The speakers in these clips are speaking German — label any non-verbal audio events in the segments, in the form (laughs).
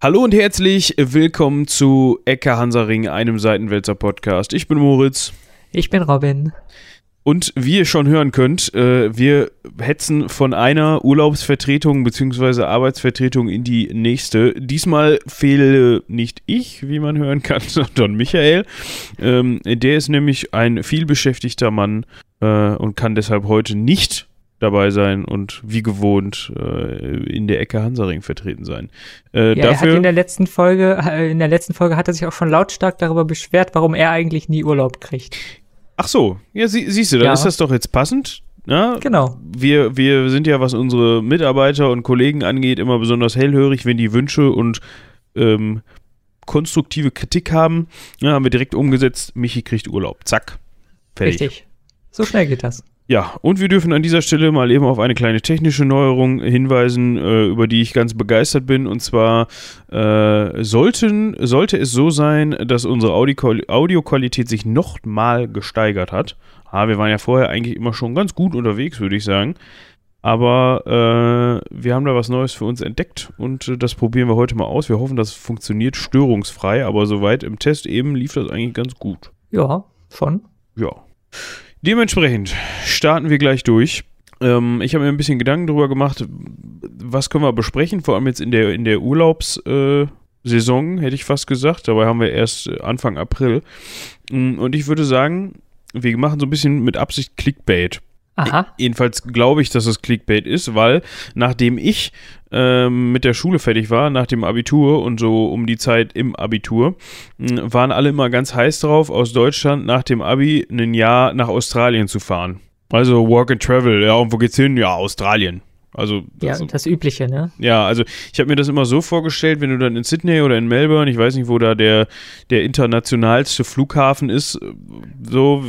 Hallo und herzlich willkommen zu Ecke Hansaring, einem Seitenwälzer Podcast. Ich bin Moritz. Ich bin Robin. Und wie ihr schon hören könnt, äh, wir hetzen von einer Urlaubsvertretung bzw. Arbeitsvertretung in die nächste. Diesmal fehle nicht ich, wie man hören kann, (laughs) sondern Michael. Ähm, der ist nämlich ein vielbeschäftigter Mann äh, und kann deshalb heute nicht dabei sein und wie gewohnt äh, in der Ecke Hansaring vertreten sein. Äh, ja, dafür, er hat in der letzten Folge, äh, in der letzten Folge hat er sich auch schon lautstark darüber beschwert, warum er eigentlich nie Urlaub kriegt. Ach so, ja, sie, siehst du, dann ja. ist das doch jetzt passend. Ja, genau. Wir, wir sind ja, was unsere Mitarbeiter und Kollegen angeht, immer besonders hellhörig, wenn die Wünsche und ähm, konstruktive Kritik haben. Ja, haben wir direkt umgesetzt. Michi kriegt Urlaub. Zack. Fertig. Richtig. So schnell geht das. Ja, und wir dürfen an dieser Stelle mal eben auf eine kleine technische Neuerung hinweisen, äh, über die ich ganz begeistert bin. Und zwar äh, sollten, sollte es so sein, dass unsere Audioqualität sich noch mal gesteigert hat. Ah, wir waren ja vorher eigentlich immer schon ganz gut unterwegs, würde ich sagen. Aber äh, wir haben da was Neues für uns entdeckt und äh, das probieren wir heute mal aus. Wir hoffen, das funktioniert störungsfrei, aber soweit im Test eben lief das eigentlich ganz gut. Ja, schon. Ja. Dementsprechend starten wir gleich durch. Ähm, ich habe mir ein bisschen Gedanken darüber gemacht, was können wir besprechen, vor allem jetzt in der, in der Urlaubssaison, äh, hätte ich fast gesagt. Dabei haben wir erst Anfang April. Mm, und ich würde sagen, wir machen so ein bisschen mit Absicht Clickbait. Aha. Jedenfalls glaube ich, dass es Clickbait ist, weil nachdem ich ähm, mit der Schule fertig war, nach dem Abitur und so um die Zeit im Abitur, mh, waren alle immer ganz heiß drauf, aus Deutschland nach dem Abi ein Jahr nach Australien zu fahren. Also Work and Travel, ja, und wo geht's hin? Ja, Australien. Also das, ja, das Übliche, ne? Ja, also ich habe mir das immer so vorgestellt, wenn du dann in Sydney oder in Melbourne, ich weiß nicht, wo da der, der internationalste Flughafen ist, so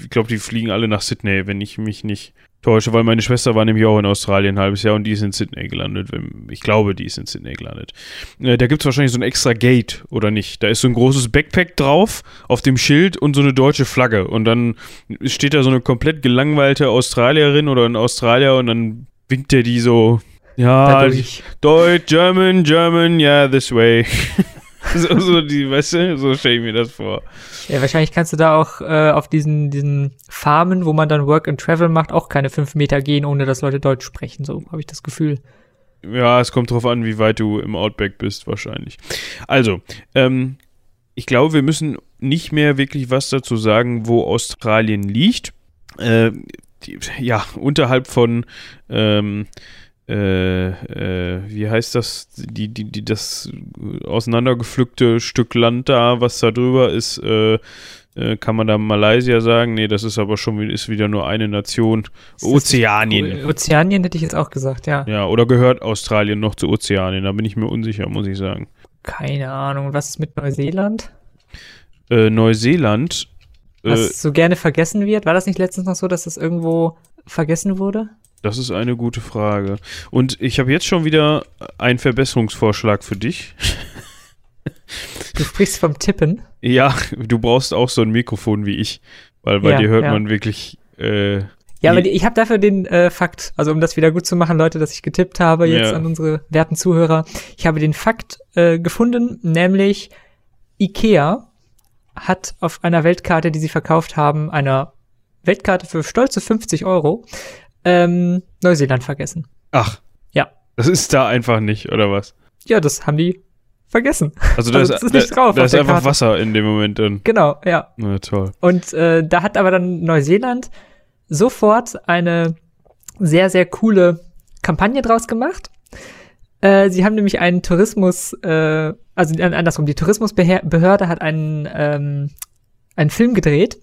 ich glaube, die fliegen alle nach Sydney, wenn ich mich nicht täusche, weil meine Schwester war nämlich auch in Australien ein halbes Jahr und die ist in Sydney gelandet. Ich glaube, die ist in Sydney gelandet. Äh, da gibt es wahrscheinlich so ein extra Gate, oder nicht? Da ist so ein großes Backpack drauf, auf dem Schild und so eine deutsche Flagge. Und dann steht da so eine komplett gelangweilte Australierin oder ein Australier und dann winkt der die so, ja, Deutsch, German, German, yeah, this way. (laughs) (laughs) so, so, die, weißt du, so stelle ich mir das vor. Ja, wahrscheinlich kannst du da auch äh, auf diesen, diesen Farmen, wo man dann Work and Travel macht, auch keine fünf Meter gehen, ohne dass Leute Deutsch sprechen. So habe ich das Gefühl. Ja, es kommt drauf an, wie weit du im Outback bist, wahrscheinlich. Also, ähm, ich glaube, wir müssen nicht mehr wirklich was dazu sagen, wo Australien liegt. Äh, die, ja, unterhalb von ähm, äh, äh, wie heißt das, die, die, die, das auseinandergepflückte Stück Land da, was da drüber ist, äh, äh, kann man da Malaysia sagen? Nee, das ist aber schon ist wieder nur eine Nation. Ozeanien. Ozeanien hätte ich jetzt auch gesagt, ja. Ja, oder gehört Australien noch zu Ozeanien? Da bin ich mir unsicher, muss ich sagen. Keine Ahnung. Was ist mit Neuseeland? Äh, Neuseeland. Was so gerne vergessen wird. War das nicht letztens noch so, dass das irgendwo vergessen wurde? Das ist eine gute Frage. Und ich habe jetzt schon wieder einen Verbesserungsvorschlag für dich. (laughs) Du sprichst vom Tippen? Ja, du brauchst auch so ein Mikrofon wie ich, weil bei ja, dir hört ja. man wirklich. Äh, ja, aber ich habe dafür den äh, Fakt, also um das wieder gut zu machen, Leute, dass ich getippt habe jetzt ja. an unsere werten Zuhörer. Ich habe den Fakt äh, gefunden, nämlich Ikea hat auf einer Weltkarte, die sie verkauft haben, einer Weltkarte für stolze 50 Euro, ähm, Neuseeland vergessen. Ach. Ja. Das ist da einfach nicht, oder was? Ja, das haben die vergessen. Also (laughs) da also, ist, ist nicht drauf. Da ist einfach Karte. Wasser in dem Moment dann. Genau, ja. Na toll. Und äh, da hat aber dann Neuseeland sofort eine sehr, sehr coole Kampagne draus gemacht. Äh, sie haben nämlich einen Tourismus, äh, also andersrum, die Tourismusbehörde hat einen, ähm, einen Film gedreht,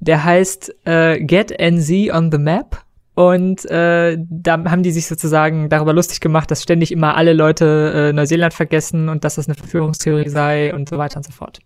der heißt äh, Get NZ on the Map. Und äh, da haben die sich sozusagen darüber lustig gemacht, dass ständig immer alle Leute äh, Neuseeland vergessen und dass das eine Verführungstheorie sei und so weiter und so fort.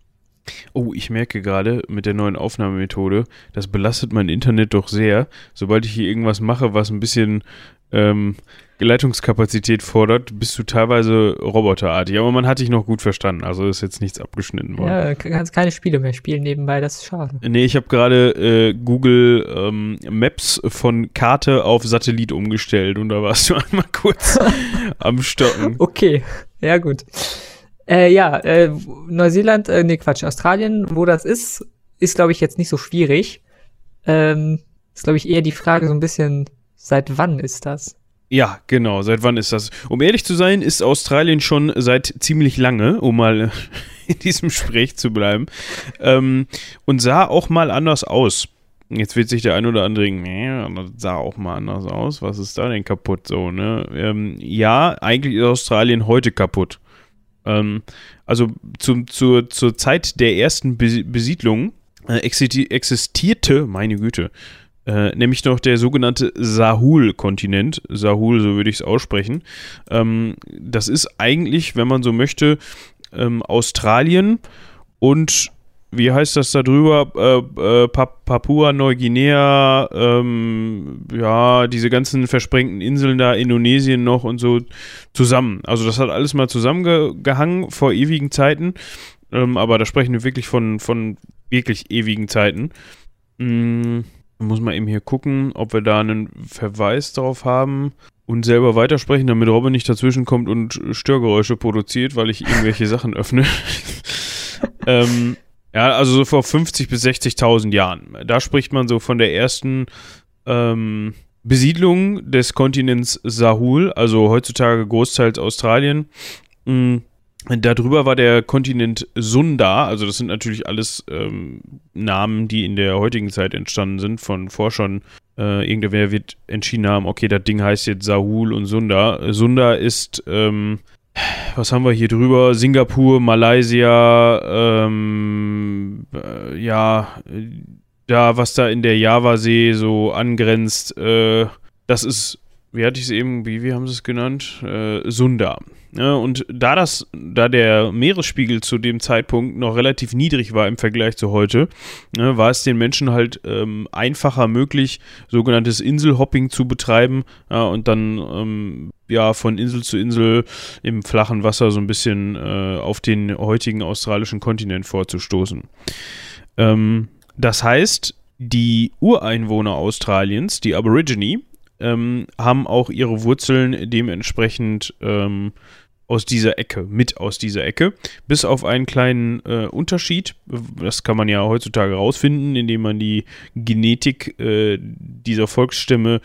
Oh, ich merke gerade mit der neuen Aufnahmemethode, das belastet mein Internet doch sehr. Sobald ich hier irgendwas mache, was ein bisschen ähm, Leitungskapazität fordert, bist du teilweise roboterartig. Aber man hat dich noch gut verstanden, also ist jetzt nichts abgeschnitten worden. Ja, kannst keine Spiele mehr spielen nebenbei, das ist schade. Nee, ich habe gerade äh, Google ähm, Maps von Karte auf Satellit umgestellt und da warst du (laughs) einmal kurz (laughs) am Stocken. Okay, ja gut. Äh, ja, äh, Neuseeland, äh, nee, Quatsch, Australien, wo das ist, ist, glaube ich, jetzt nicht so schwierig. Ähm, ist, glaube ich, eher die Frage so ein bisschen, seit wann ist das? Ja, genau. Seit wann ist das? Um ehrlich zu sein, ist Australien schon seit ziemlich lange, um mal (laughs) in diesem Gespräch zu bleiben, ähm, und sah auch mal anders aus. Jetzt wird sich der ein oder andere denken, nee, das sah auch mal anders aus. Was ist da denn kaputt so, ne? Ähm, ja, eigentlich ist Australien heute kaputt. Ähm, also zum, zur, zur Zeit der ersten Besiedlung äh, existierte, meine Güte, äh, nämlich noch der sogenannte Sahul-Kontinent. Sahul, so würde ich es aussprechen. Ähm, das ist eigentlich, wenn man so möchte, ähm, Australien und wie heißt das da drüber? Äh, äh, Papua-Neuguinea, ähm, ja, diese ganzen versprengten Inseln da, Indonesien noch und so zusammen. Also das hat alles mal zusammengehangen vor ewigen Zeiten. Ähm, aber da sprechen wir wirklich von, von wirklich ewigen Zeiten. Mhm. Muss man eben hier gucken, ob wir da einen Verweis drauf haben und selber weitersprechen, damit Robin nicht dazwischen kommt und Störgeräusche produziert, weil ich irgendwelche Sachen öffne. (laughs) ähm, ja, also so vor 50 bis 60.000 Jahren. Da spricht man so von der ersten ähm, Besiedlung des Kontinents Sahul, also heutzutage großteils Australien. Mhm Darüber war der Kontinent Sunda, also das sind natürlich alles ähm, Namen, die in der heutigen Zeit entstanden sind von Forschern. Äh, irgendwer wird entschieden haben, okay, das Ding heißt jetzt Sahul und Sunda. Sunda ist, ähm, was haben wir hier drüber? Singapur, Malaysia, ähm, äh, ja, da, was da in der Javasee so angrenzt, äh, das ist, wie hatte ich es eben, wie, wie haben sie es genannt? Äh, Sunda. Ja, und da das, da der Meeresspiegel zu dem Zeitpunkt noch relativ niedrig war im Vergleich zu heute, ne, war es den Menschen halt ähm, einfacher möglich, sogenanntes Inselhopping zu betreiben ja, und dann ähm, ja von Insel zu Insel im flachen Wasser so ein bisschen äh, auf den heutigen australischen Kontinent vorzustoßen. Ähm, das heißt, die Ureinwohner Australiens, die Aborigine, ähm, haben auch ihre Wurzeln dementsprechend ähm, aus dieser Ecke, mit aus dieser Ecke, bis auf einen kleinen äh, Unterschied. Das kann man ja heutzutage rausfinden, indem man die Genetik äh, dieser Volksstimme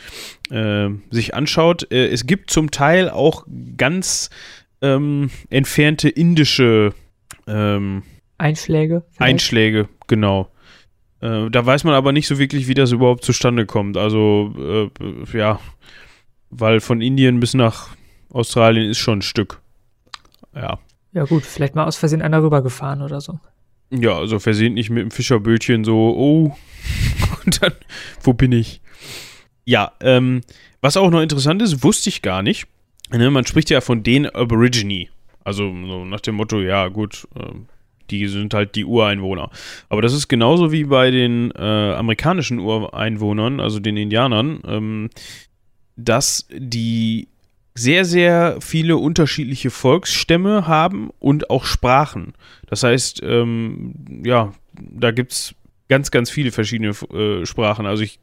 äh, sich anschaut. Äh, es gibt zum Teil auch ganz ähm, entfernte indische ähm, Einschläge. Vielleicht? Einschläge, genau. Äh, da weiß man aber nicht so wirklich, wie das überhaupt zustande kommt. Also, äh, ja, weil von Indien bis nach Australien ist schon ein Stück. Ja. Ja, gut, vielleicht mal aus Versehen einer rübergefahren oder so. Ja, also versehentlich mit dem Fischerbötchen so, oh, (laughs) und dann, wo bin ich? Ja, ähm, was auch noch interessant ist, wusste ich gar nicht. Ne, man spricht ja von den Aborigine. Also so nach dem Motto, ja, gut, äh, die sind halt die Ureinwohner. Aber das ist genauso wie bei den äh, amerikanischen Ureinwohnern, also den Indianern, ähm, dass die sehr, sehr viele unterschiedliche Volksstämme haben und auch Sprachen. Das heißt, ähm, ja, da gibt es ganz, ganz viele verschiedene äh, Sprachen. Also ich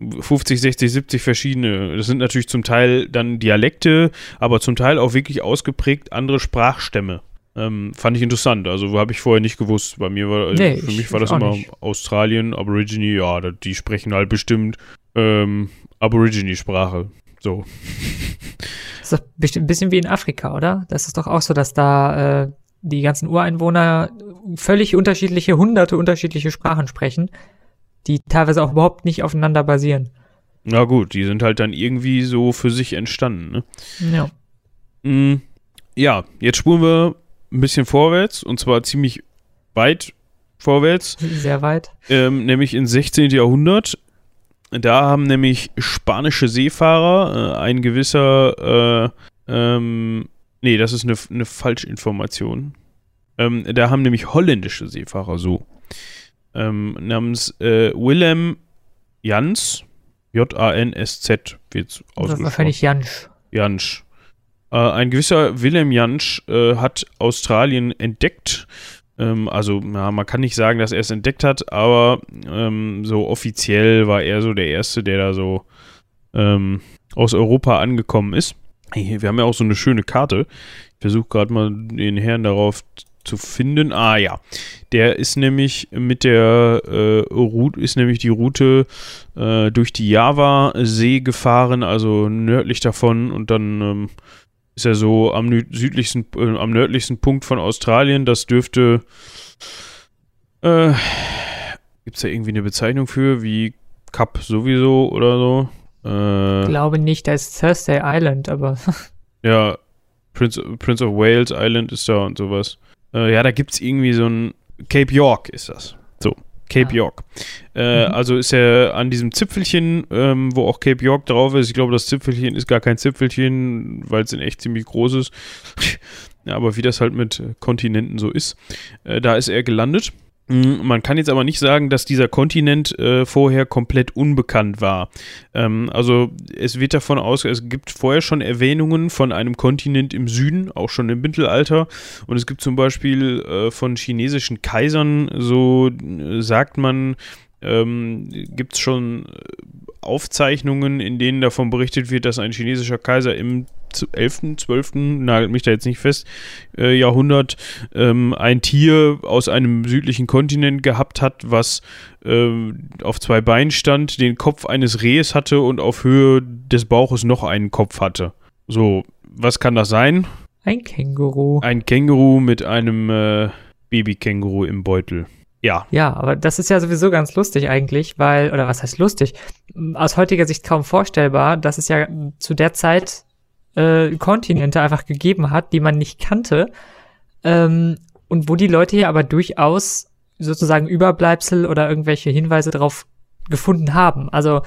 50, 60, 70 verschiedene. Das sind natürlich zum Teil dann Dialekte, aber zum Teil auch wirklich ausgeprägt andere Sprachstämme. Ähm, fand ich interessant. Also habe ich vorher nicht gewusst. Bei mir war, nee, für mich war das immer nicht. Australien, Aborigine, ja, die sprechen halt bestimmt ähm, Aborigine-Sprache. So. (laughs) Das ist doch ein bisschen wie in Afrika, oder? Das ist doch auch so, dass da äh, die ganzen Ureinwohner völlig unterschiedliche, hunderte unterschiedliche Sprachen sprechen, die teilweise auch überhaupt nicht aufeinander basieren. Na gut, die sind halt dann irgendwie so für sich entstanden, ne? Ja. Mm, ja, jetzt spuren wir ein bisschen vorwärts und zwar ziemlich weit vorwärts. Sehr weit. Ähm, nämlich ins 16. Jahrhundert. Da haben nämlich spanische Seefahrer, äh, ein gewisser, äh, ähm, nee, das ist eine, eine Falschinformation. Ähm, da haben nämlich holländische Seefahrer so, ähm, namens äh, Willem Jans, J-A-N-S-Z wird ausgesprochen. Wahrscheinlich Jansch. Jansch. Äh, ein gewisser Willem Jansch äh, hat Australien entdeckt ähm, also, ja, man kann nicht sagen, dass er es entdeckt hat, aber ähm, so offiziell war er so der Erste, der da so ähm, aus Europa angekommen ist. Wir haben ja auch so eine schöne Karte. Ich versuche gerade mal den Herrn darauf zu finden. Ah ja, der ist nämlich mit der äh, Route, ist nämlich die Route äh, durch die Java-See gefahren, also nördlich davon und dann ähm, ist er so am südlichsten, äh, am nördlichsten Punkt von Australien. Das dürfte äh, Gibt es da irgendwie eine Bezeichnung für, wie Cup sowieso oder so? Äh, ich glaube nicht, da ist Thursday Island, aber. (laughs) ja, Prince, Prince of Wales Island ist da und sowas. Äh, ja, da gibt es irgendwie so ein. Cape York ist das. Cape ah. York. Äh, mhm. Also ist er an diesem Zipfelchen, ähm, wo auch Cape York drauf ist. Ich glaube, das Zipfelchen ist gar kein Zipfelchen, weil es in echt ziemlich groß ist. (laughs) ja, aber wie das halt mit Kontinenten so ist, äh, da ist er gelandet. Mm, man kann jetzt aber nicht sagen, dass dieser Kontinent äh, vorher komplett unbekannt war. Ähm, also es wird davon aus, es gibt vorher schon Erwähnungen von einem Kontinent im Süden, auch schon im Mittelalter. Und es gibt zum Beispiel äh, von chinesischen Kaisern, so äh, sagt man, ähm, gibt es schon äh, Aufzeichnungen, in denen davon berichtet wird, dass ein chinesischer Kaiser im 11., 12., nagelt mich da jetzt nicht fest, äh, Jahrhundert ähm, ein Tier aus einem südlichen Kontinent gehabt hat, was äh, auf zwei Beinen stand, den Kopf eines Rehes hatte und auf Höhe des Bauches noch einen Kopf hatte. So, was kann das sein? Ein Känguru. Ein Känguru mit einem äh, Babykänguru im Beutel. Ja. Ja, aber das ist ja sowieso ganz lustig eigentlich, weil, oder was heißt lustig? Aus heutiger Sicht kaum vorstellbar, dass es ja zu der Zeit äh, Kontinente einfach gegeben hat, die man nicht kannte. Ähm, und wo die Leute hier aber durchaus sozusagen Überbleibsel oder irgendwelche Hinweise darauf gefunden haben. Also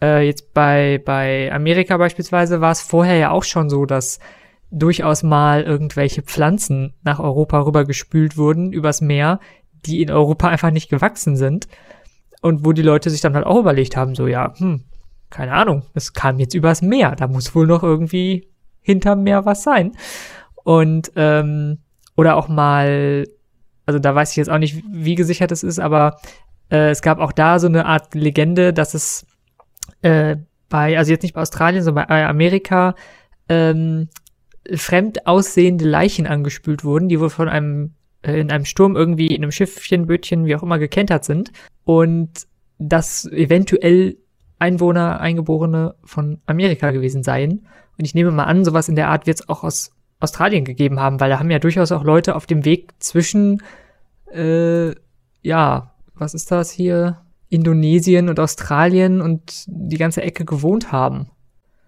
äh, jetzt bei, bei Amerika beispielsweise war es vorher ja auch schon so, dass durchaus mal irgendwelche Pflanzen nach Europa rübergespült wurden übers Meer, die in Europa einfach nicht gewachsen sind. Und wo die Leute sich dann halt auch überlegt haben, so, ja, hm, keine Ahnung, es kam jetzt übers Meer, da muss wohl noch irgendwie hinterm Meer was sein. Und, ähm, oder auch mal, also da weiß ich jetzt auch nicht, wie gesichert es ist, aber äh, es gab auch da so eine Art Legende, dass es äh, bei, also jetzt nicht bei Australien, sondern bei Amerika, ähm, fremd aussehende Leichen angespült wurden, die wohl von einem in einem Sturm irgendwie in einem Schiffchen, Bötchen, wie auch immer gekentert sind und das eventuell Einwohner, Eingeborene von Amerika gewesen seien. Und ich nehme mal an, sowas in der Art wird es auch aus Australien gegeben haben, weil da haben ja durchaus auch Leute auf dem Weg zwischen, äh, ja, was ist das hier? Indonesien und Australien und die ganze Ecke gewohnt haben.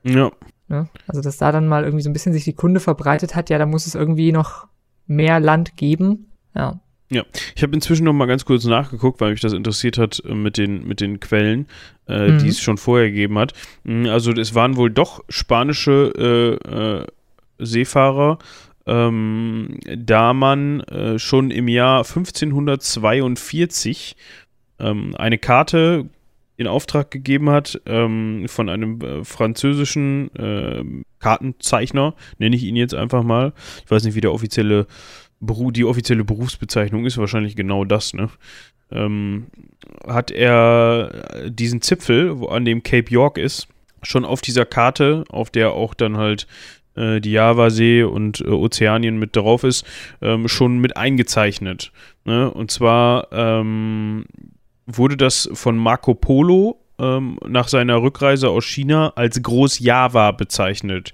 Ja. Ne? Also, dass da dann mal irgendwie so ein bisschen sich die Kunde verbreitet hat, ja, da muss es irgendwie noch mehr Land geben. Ja. Ja, ich habe inzwischen noch mal ganz kurz nachgeguckt, weil mich das interessiert hat äh, mit den, mit den Quellen, äh, mhm. die es schon vorher gegeben hat. Mm, also es waren wohl doch spanische äh, äh, Seefahrer, ähm, da man äh, schon im Jahr 1542 ähm, eine Karte in Auftrag gegeben hat ähm, von einem äh, französischen Kartenzeichner, nenne ich ihn jetzt einfach mal. Ich weiß nicht, wie der offizielle die offizielle Berufsbezeichnung ist wahrscheinlich genau das, ne? Ähm, hat er diesen Zipfel, wo an dem Cape York ist, schon auf dieser Karte, auf der auch dann halt äh, die Javasee und äh, Ozeanien mit drauf ist, ähm, schon mit eingezeichnet. Ne? Und zwar ähm, wurde das von Marco Polo ähm, nach seiner Rückreise aus China als Groß Java bezeichnet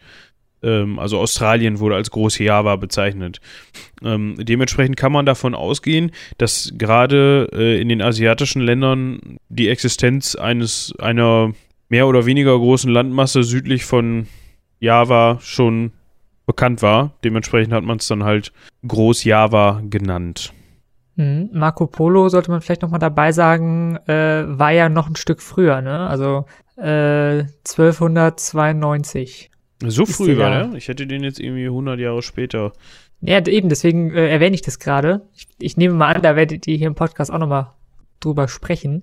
ähm, also Australien wurde als große Java bezeichnet. Ähm, dementsprechend kann man davon ausgehen, dass gerade äh, in den asiatischen Ländern die Existenz eines einer mehr oder weniger großen Landmasse südlich von Java schon bekannt war. Dementsprechend hat man es dann halt Groß Java genannt. Mhm. Marco Polo sollte man vielleicht nochmal dabei sagen, äh, war ja noch ein Stück früher, ne? Also äh, 1292. So früh war der? Ich hätte den jetzt irgendwie 100 Jahre später. Ja, eben, deswegen äh, erwähne ich das gerade. Ich, ich, nehme mal an, da werdet ihr hier im Podcast auch nochmal drüber sprechen.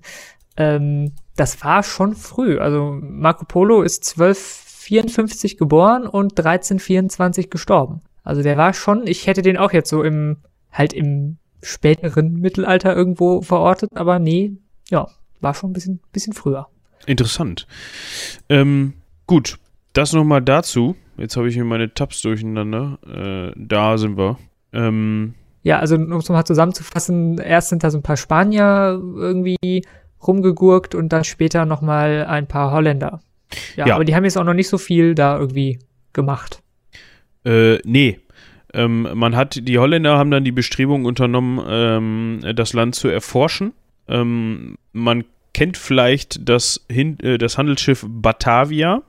Ähm, das war schon früh. Also Marco Polo ist 1254 geboren und 1324 gestorben. Also der war schon, ich hätte den auch jetzt so im, halt im späteren Mittelalter irgendwo verortet, aber nee, ja, war schon ein bisschen, bisschen früher. Interessant. Ähm, gut, das nochmal dazu. jetzt habe ich hier meine Tabs durcheinander. Äh, da sind wir. Ähm, Ja, also um es nochmal zusammenzufassen, erst sind da so ein paar Spanier irgendwie rumgegurkt und dann später nochmal ein paar Holländer. Ja, Ja. aber die haben jetzt auch noch nicht so viel da irgendwie gemacht. Äh, nee. Ähm, man hat, die Holländer haben dann die Bestrebung unternommen, ähm, das Land zu erforschen. Ähm, man kennt vielleicht das, Hin äh, das Handelsschiff Batavia,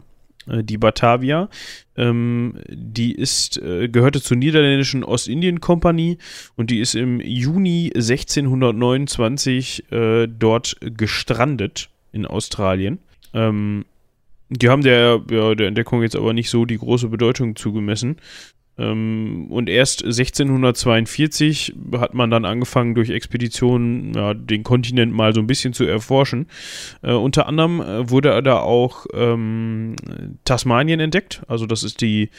äh, die Batavia. Ähm, die ist, äh, gehörte zur niederländischen Ostindien-Kompanie und die ist im Juni 1629 äh, dort gestrandet in Australien. Ähm, die haben der, ja, der Entdeckung jetzt aber nicht so die große Bedeutung zugemessen. Ähm, und erst 1642 hat man dann angefangen, durch Expeditionen ja, den Kontinent mal so ein bisschen zu erforschen. Äh, unter anderem äh, wurde da auch ähm, Tasmanien entdeckt. Also das ist die,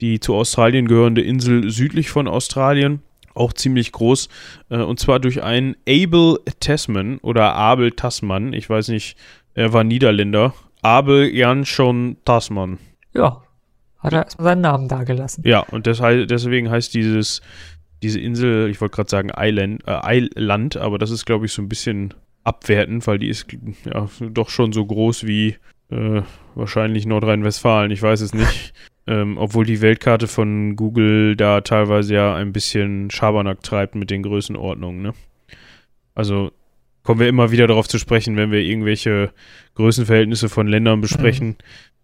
die zu Australien gehörende Insel südlich von Australien. Auch ziemlich groß. Äh, und zwar durch einen Abel Tasman oder Abel Tasman. Ich weiß nicht, er war Niederländer. Abel Jansson Tasman. Ja, hat er erstmal seinen Namen dagelassen. Ja, und das deswegen heißt dieses, diese Insel, ich wollte gerade sagen Island, äh, Eiland, aber das ist, glaube ich, so ein bisschen abwertend, weil die ist ja doch schon so groß wie äh, wahrscheinlich Nordrhein-Westfalen, ich weiß es nicht. (laughs) ähm, obwohl die Weltkarte von Google da teilweise ja ein bisschen Schabernack treibt mit den Größenordnungen, ne? Also kommen wir immer wieder darauf zu sprechen, wenn wir irgendwelche Größenverhältnisse von Ländern besprechen.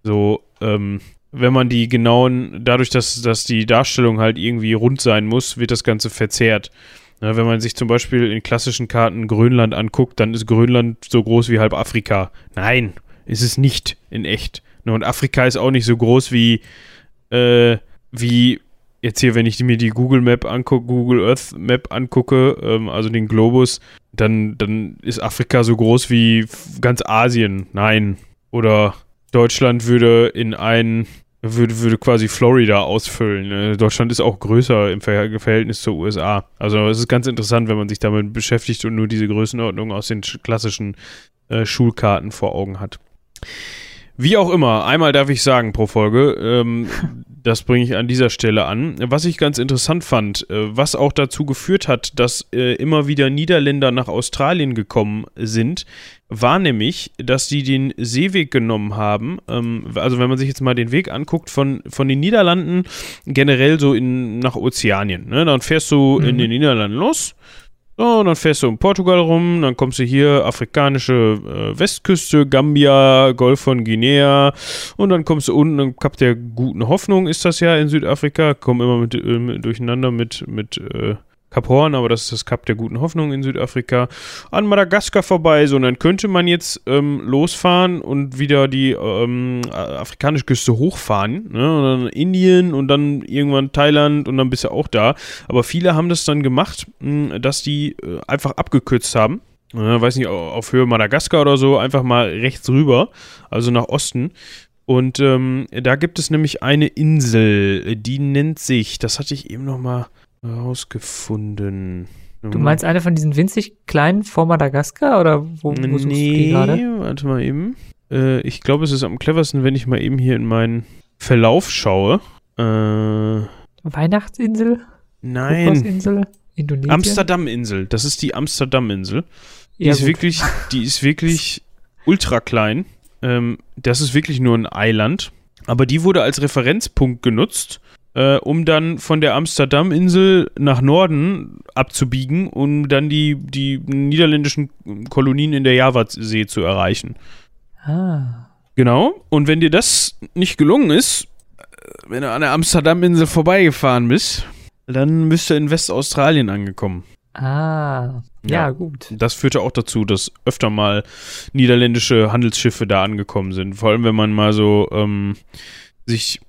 So, ähm, wenn man die genauen, dadurch, dass, dass die Darstellung halt irgendwie rund sein muss, wird das Ganze verzerrt. Na, wenn man sich zum Beispiel in klassischen Karten Grönland anguckt, dann ist Grönland so groß wie halb Afrika. Nein, ist es nicht in echt. Na, Und Afrika ist auch nicht so groß wie, äh, wie jetzt hier, wenn ich mir die Google Map angucke, Google Earth Map angucke, ähm, also den Globus, dann, dann ist Afrika so groß wie ganz Asien. Nein. Oder Deutschland würde in ein, würde, würde quasi Florida ausfüllen. Ne? Deutschland ist auch größer im Ver Verhältnis zur USA. Also es ist ganz interessant, wenn man sich damit beschäftigt und nur diese Größenordnung aus den sch- klassischen äh, Schulkarten vor Augen hat. Wie auch immer, einmal darf ich sagen pro Folge, ähm, (laughs) das bringe ich an dieser Stelle an. Was ich ganz interessant fand, äh, was auch dazu geführt hat, dass äh, immer wieder Niederländer nach Australien gekommen sind, war nämlich, dass die den Seeweg genommen haben. Ähm, also wenn man sich jetzt mal den Weg anguckt von, von den Niederlanden generell so in, nach Ozeanien. Ne? Dann fährst du in Mhm. den Niederlanden los. So, und dann fährst du in Portugal rum, dann kommst du hier afrikanische äh, Westküste, Gambia, Golf von Guinea und dann kommst du unten am Kap der guten Hoffnung, ist das ja in Südafrika, kommen immer mit, äh, mit durcheinander mit, mit äh, Kap Horn, aber das ist das Kap der guten Hoffnung in Südafrika, an Madagaskar vorbei, so und dann könnte man jetzt ähm, losfahren und wieder die ähm, äh, afrikanische Küste hochfahren, ne? und dann Indien und dann irgendwann Thailand und dann bist du auch da. Aber viele haben das dann gemacht, mh, dass die äh, einfach abgekürzt haben. Äh, weiß nicht, au- auf Höhe Madagaskar oder so, einfach mal rechts rüber, also nach Osten. Und ähm, da gibt es nämlich eine Insel, die nennt sich, das hatte ich eben noch mal rausgefunden. Du meinst eine von diesen winzig kleinen vor Madagaskar oder wo, wo suchst du die Nee, gerade? warte mal eben. Äh, ich glaube, es ist am cleversten, wenn ich mal eben hier in meinen Verlauf schaue. Äh, Weihachtsinsel? nein. Indonesien? Amsterdam-Insel. Das ist die Amsterdam-Insel. Die Ja, ist gut. wirklich, die ist wirklich (laughs) ultra klein. Ähm, das ist wirklich nur ein Eiland. Aber die wurde als Referenzpunkt genutzt, äh, um dann von der Amsterdam-Insel nach Norden abzubiegen, um dann die, die niederländischen Kolonien in der Javasee zu erreichen. Ah. Genau. Und wenn dir das nicht gelungen ist, äh, wenn du an der Amsterdam-Insel vorbeigefahren bist, dann bist du in Westaustralien angekommen. Ah. Ja, Ja. gut. Das führte auch dazu, dass öfter mal niederländische Handelsschiffe da angekommen sind. Vor allem, wenn man mal so ähm, sich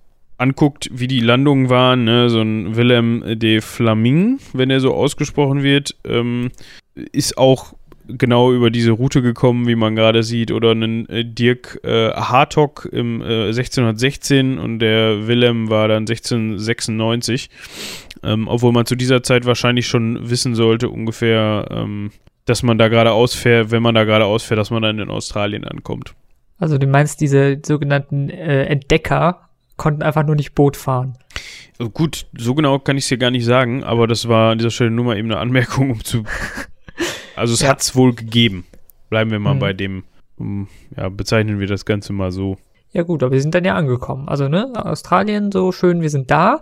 anguckt, wie die Landungen waren. Ne? So ein Willem de Flaming, wenn er so ausgesprochen wird, ähm, ist auch genau über diese Route gekommen, wie man gerade sieht. Oder einen äh, Dirk äh, Hartog im äh, 1616 und der Willem war dann 1696. Ähm, obwohl man zu dieser Zeit wahrscheinlich schon wissen sollte, ungefähr, ähm, dass man da gerade ausfährt, wenn man da gerade ausfährt, dass man dann in Australien ankommt. Also du meinst diese sogenannten äh, Entdecker konnten einfach nur nicht Boot fahren. Äh, Gut, so genau kann ich es dir gar nicht sagen, aber das war an dieser Stelle nur mal eben eine Anmerkung, um zu. (laughs) Also es Ja. hat's wohl gegeben. Bleiben wir mal Mhm. bei dem. um, Ja, bezeichnen wir das Ganze mal so. Ja gut, aber wir sind dann ja angekommen. Also, ne, Australien, so schön, wir sind da.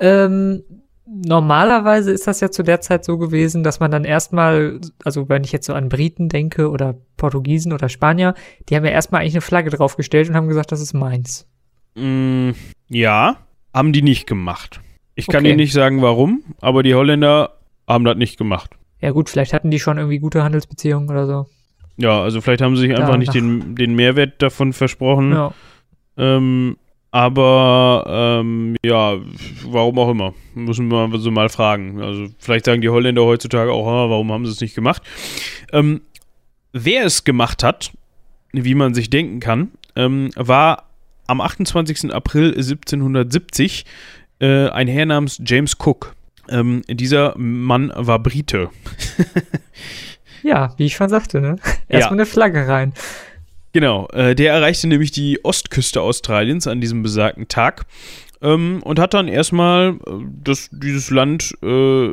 Ähm, normalerweise ist das ja zu der Zeit so gewesen, dass man dann erstmal, also wenn ich jetzt so an Briten denke oder Portugiesen oder Spanier, die haben ja erstmal eigentlich eine Flagge draufgestellt und haben gesagt, das ist meins. Mm, ja, haben die nicht gemacht. Ich kann Okay. dir nicht sagen, warum, aber die Holländer haben das nicht gemacht. Ja gut, vielleicht hatten die schon irgendwie gute Handelsbeziehungen oder so. Ja, also vielleicht haben sie sich einfach Ja, nicht den, den Mehrwert davon versprochen. Ja. Ähm, aber ähm, ja, warum auch immer. Müssen wir so mal fragen. Also vielleicht sagen die Holländer heutzutage auch, ah, warum haben sie es nicht gemacht. Ähm, wer es gemacht hat, wie man sich denken kann, ähm, war am 28. April 1770 äh, ein Herr namens James Cook. Ähm, dieser Mann war Brite. (laughs) ja, wie ich schon sagte, ne? Erstmal eine Flagge rein. Genau, äh, der erreichte nämlich die Ostküste Australiens an diesem besagten Tag ähm, und hat dann erstmal äh, das, dieses Land äh,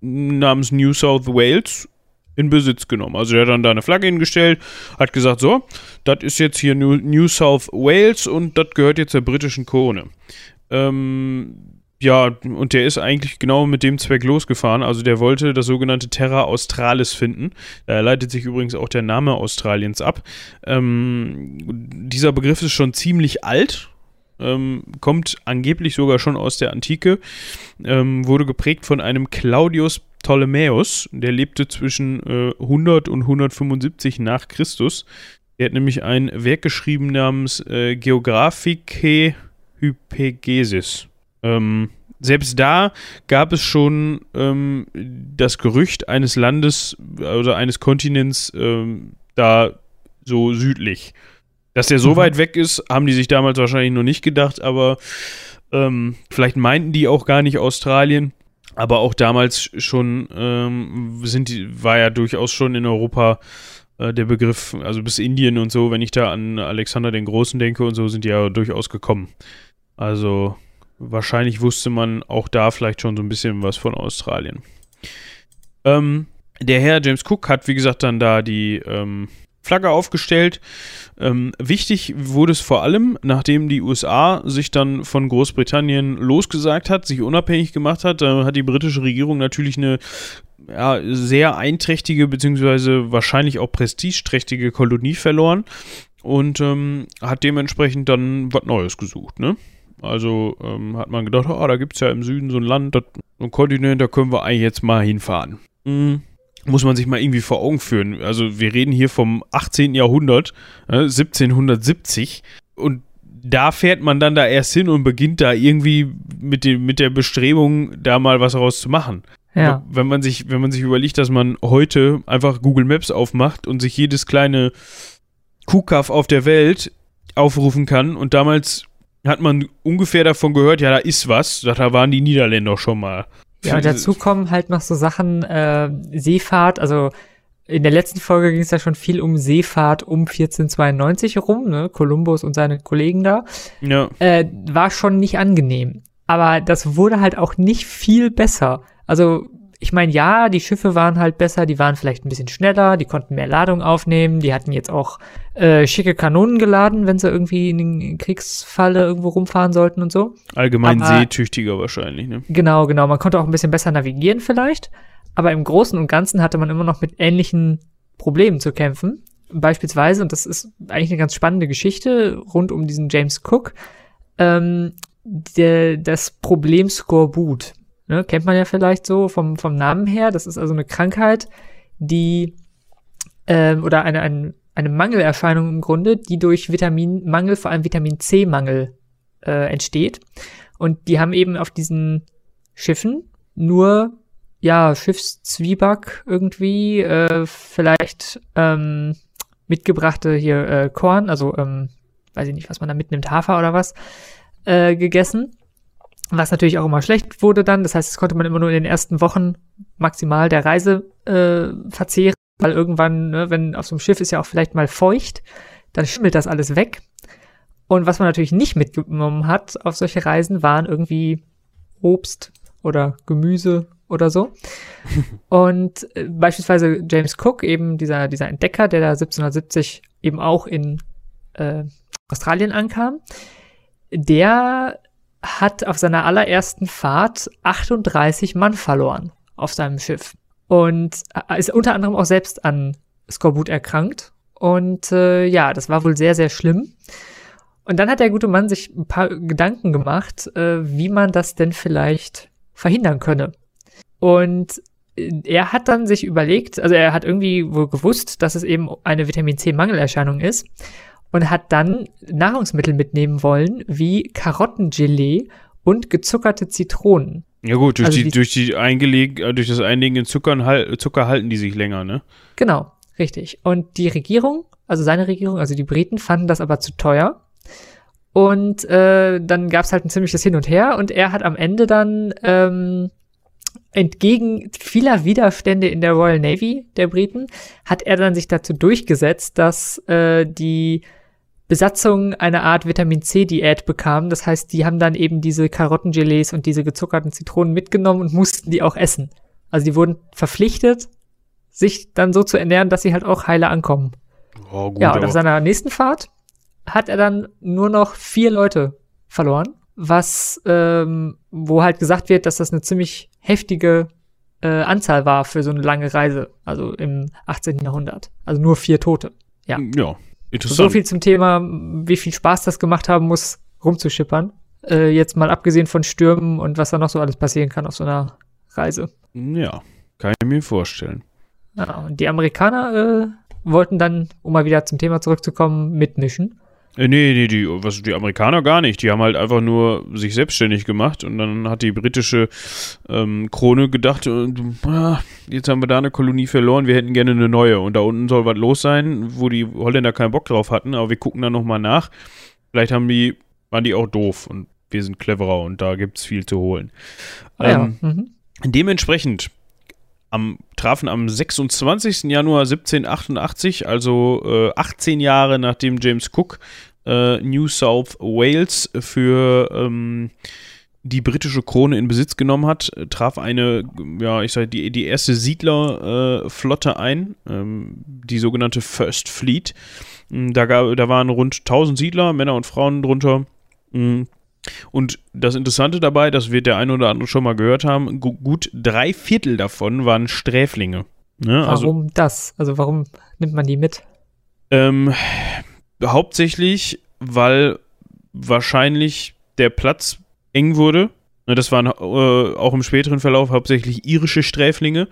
namens New South Wales in Besitz genommen. Also er hat dann da eine Flagge hingestellt, hat gesagt, so, das ist jetzt hier New, New South Wales und das gehört jetzt der britischen Krone. Ähm, ja, und der ist eigentlich genau mit dem Zweck losgefahren. Also der wollte das sogenannte Terra Australis finden. Da leitet sich übrigens auch der Name Australiens ab. Ähm, dieser Begriff ist schon ziemlich alt. Ähm, kommt angeblich sogar schon aus der Antike. Ähm, wurde geprägt von einem Claudius Ptolemäus. Der lebte zwischen äh, 100 und 175 nach Christus. Der hat nämlich ein Werk geschrieben namens äh, Geographicae Hypegesis. Ähm, selbst da gab es schon ähm, das Gerücht eines Landes oder eines Kontinents ähm, da so südlich. Dass der so Mhm. weit weg ist, haben die sich damals wahrscheinlich noch nicht gedacht, aber ähm, vielleicht meinten die auch gar nicht Australien. Aber auch damals schon ähm, sind die, war ja durchaus schon in Europa äh, der Begriff, also bis Indien und so, wenn ich da an Alexander den Großen denke und so, sind die ja durchaus gekommen. Also wahrscheinlich wusste man auch da vielleicht schon so ein bisschen was von Australien. Ähm, der Herr James Cook hat, wie gesagt, dann da die ähm, Flagge aufgestellt. Ähm, wichtig wurde es vor allem, nachdem die USA sich dann von Großbritannien losgesagt hat, sich unabhängig gemacht hat, äh, hat die britische Regierung natürlich eine ja, sehr einträchtige beziehungsweise wahrscheinlich auch prestigeträchtige Kolonie verloren und ähm, hat dementsprechend dann was Neues gesucht, ne? Also ähm, hat man gedacht, ah, da gibt es ja im Süden so ein Land, das, so ein Kontinent, da können wir eigentlich jetzt mal hinfahren. Mhm. Muss man sich mal irgendwie vor Augen führen. Also wir reden hier vom 18. Jahrhundert, äh, 1770 und da fährt man dann da erst hin und beginnt da irgendwie mit, dem, mit der Bestrebung, da mal was raus zu machen. Ja. Wenn man sich, wenn man sich überlegt, dass man heute einfach Google Maps aufmacht und sich jedes kleine Kuhkaff auf der Welt aufrufen kann und damals hat man ungefähr davon gehört, ja, da ist was, da waren die Niederländer schon mal. Ja, und dazu kommen halt noch so Sachen, äh, Seefahrt, also in der letzten Folge ging es ja schon viel um Seefahrt um 1492 rum, ne, Kolumbus und seine Kollegen da, Ja, äh, war schon nicht angenehm. Aber das wurde halt auch nicht viel besser. Also, ich meine, ja, die Schiffe waren halt besser, die waren vielleicht ein bisschen schneller, die konnten mehr Ladung aufnehmen, die hatten jetzt auch äh, schicke Kanonen geladen, wenn sie irgendwie in den Kriegsfalle irgendwo rumfahren sollten und so. allgemein Aber- seetüchtiger wahrscheinlich, ne? Genau, genau. Man konnte auch ein bisschen besser navigieren vielleicht. Aber im Großen und Ganzen hatte man immer noch mit ähnlichen Problemen zu kämpfen. Beispielsweise, und das ist eigentlich eine ganz spannende Geschichte rund um diesen James Cook, ähm, der, das Problem Skorbut. Ne, kennt man ja vielleicht so vom, vom Namen her. Das ist also eine Krankheit, die ähm, oder eine, eine, eine Mangelerscheinung im Grunde, die durch Vitaminmangel, vor allem Vitamin C-Mangel äh, entsteht. Und die haben eben auf diesen Schiffen nur ja Schiffszwieback irgendwie, äh, vielleicht ähm, mitgebrachte hier äh, Korn, also ähm, weiß ich nicht, was man da mitnimmt, Hafer oder was, äh, gegessen. Was natürlich auch immer schlecht wurde dann. Das heißt, das konnte man immer nur in den ersten Wochen maximal der Reise äh, verzehren, weil irgendwann, ne, wenn auf so einem Schiff ist ja auch vielleicht mal feucht, dann schimmelt das alles weg. Und was man natürlich nicht mitgenommen hat auf solche Reisen, waren irgendwie Obst oder Gemüse oder so. (laughs) Und äh, beispielsweise James Cook, eben dieser, dieser Entdecker, der da 1770 eben auch in äh, Australien ankam, der hat auf seiner allerersten Fahrt 38 Mann verloren auf seinem Schiff und äh, ist unter anderem auch selbst an Skorbut erkrankt. Und äh, ja, das war wohl sehr, sehr schlimm. Und dann hat der gute Mann sich ein paar Gedanken gemacht, äh, wie man das denn vielleicht verhindern könne. Und äh, er hat dann sich überlegt, also er hat irgendwie wohl gewusst, dass es eben eine Vitamin C-Mangelerscheinung ist und hat dann Nahrungsmittel mitnehmen wollen, wie Karottengelee und gezuckerte Zitronen. Ja gut, durch, also die, die, durch, die eingeleg, äh, durch das Einlegen in Zucker, Zucker halten die sich länger, ne? Genau, richtig. Und die Regierung, also seine Regierung, also die Briten, fanden das aber zu teuer. Und äh, dann gab es halt ein ziemliches Hin und Her und er hat am Ende dann ähm, entgegen vieler Widerstände in der Royal Navy der Briten, hat er dann sich dazu durchgesetzt, dass äh, die Besatzung eine Art Vitamin C-Diät bekam. Das heißt, die haben dann eben diese Karottengelees und diese gezuckerten Zitronen mitgenommen und mussten die auch essen. Also die wurden verpflichtet, sich dann so zu ernähren, dass sie halt auch heile ankommen. Oh, gut, ja, und auf seiner nächsten Fahrt hat er dann nur noch vier Leute verloren, was, ähm, wo halt gesagt wird, dass das eine ziemlich heftige äh, Anzahl war für so eine lange Reise, also im 18. Jahrhundert. Also nur vier Tote. Ja. Ja, interessant. So viel zum Thema, wie viel Spaß das gemacht haben muss, rumzuschippern. Äh, jetzt mal abgesehen von Stürmen und was da noch so alles passieren kann auf so einer Reise. Ja, kann ich mir vorstellen. Ja, und die Amerikaner äh, wollten dann, um mal wieder zum Thema zurückzukommen, mitmischen. Äh, nee, nee, die, was, die Amerikaner gar nicht. Die haben halt einfach nur sich selbstständig gemacht und dann hat die britische ähm, Krone gedacht, äh, ah, jetzt haben wir da eine Kolonie verloren, wir hätten gerne eine neue und da unten soll was los sein, wo die Holländer keinen Bock drauf hatten, aber wir gucken da nochmal nach. Vielleicht haben die, waren die auch doof und wir sind cleverer und da gibt es viel zu holen. Ah, ähm, ja. mhm. Dementsprechend am, trafen am 26. Januar 1788, also äh, 18 Jahre nachdem James Cook äh, New South Wales für ähm, die britische Krone in Besitz genommen hat, traf eine, ja, ich sage, die, die erste Siedlerflotte äh, ein, ähm, die sogenannte First Fleet. Hm, da, gab, da waren rund 1000 Siedler, Männer und Frauen drunter. Hm, und das Interessante dabei, das wird der eine oder andere schon mal gehört haben, gut drei Viertel davon waren Sträflinge. Ne? Also warum also, das? Also warum nimmt man die mit? Ähm, hauptsächlich, weil wahrscheinlich der Platz eng wurde. Ne, das waren äh, auch im späteren Verlauf hauptsächlich irische Sträflinge,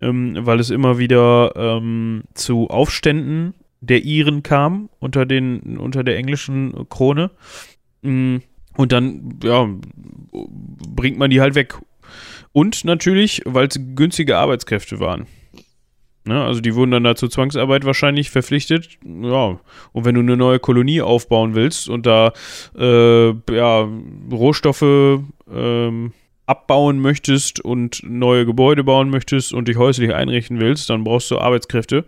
ähm, weil es immer wieder ähm, zu Aufständen der Iren kam unter, den, unter der englischen Krone. Mhm. Und dann, ja, bringt man die halt weg. Und natürlich, weil es günstige Arbeitskräfte waren. Ne, also die wurden dann da zur Zwangsarbeit wahrscheinlich verpflichtet. Ja, und wenn du eine neue Kolonie aufbauen willst und da äh, ja, Rohstoffe ähm, abbauen möchtest und neue Gebäude bauen möchtest und dich häuslich einrichten willst, dann brauchst du Arbeitskräfte.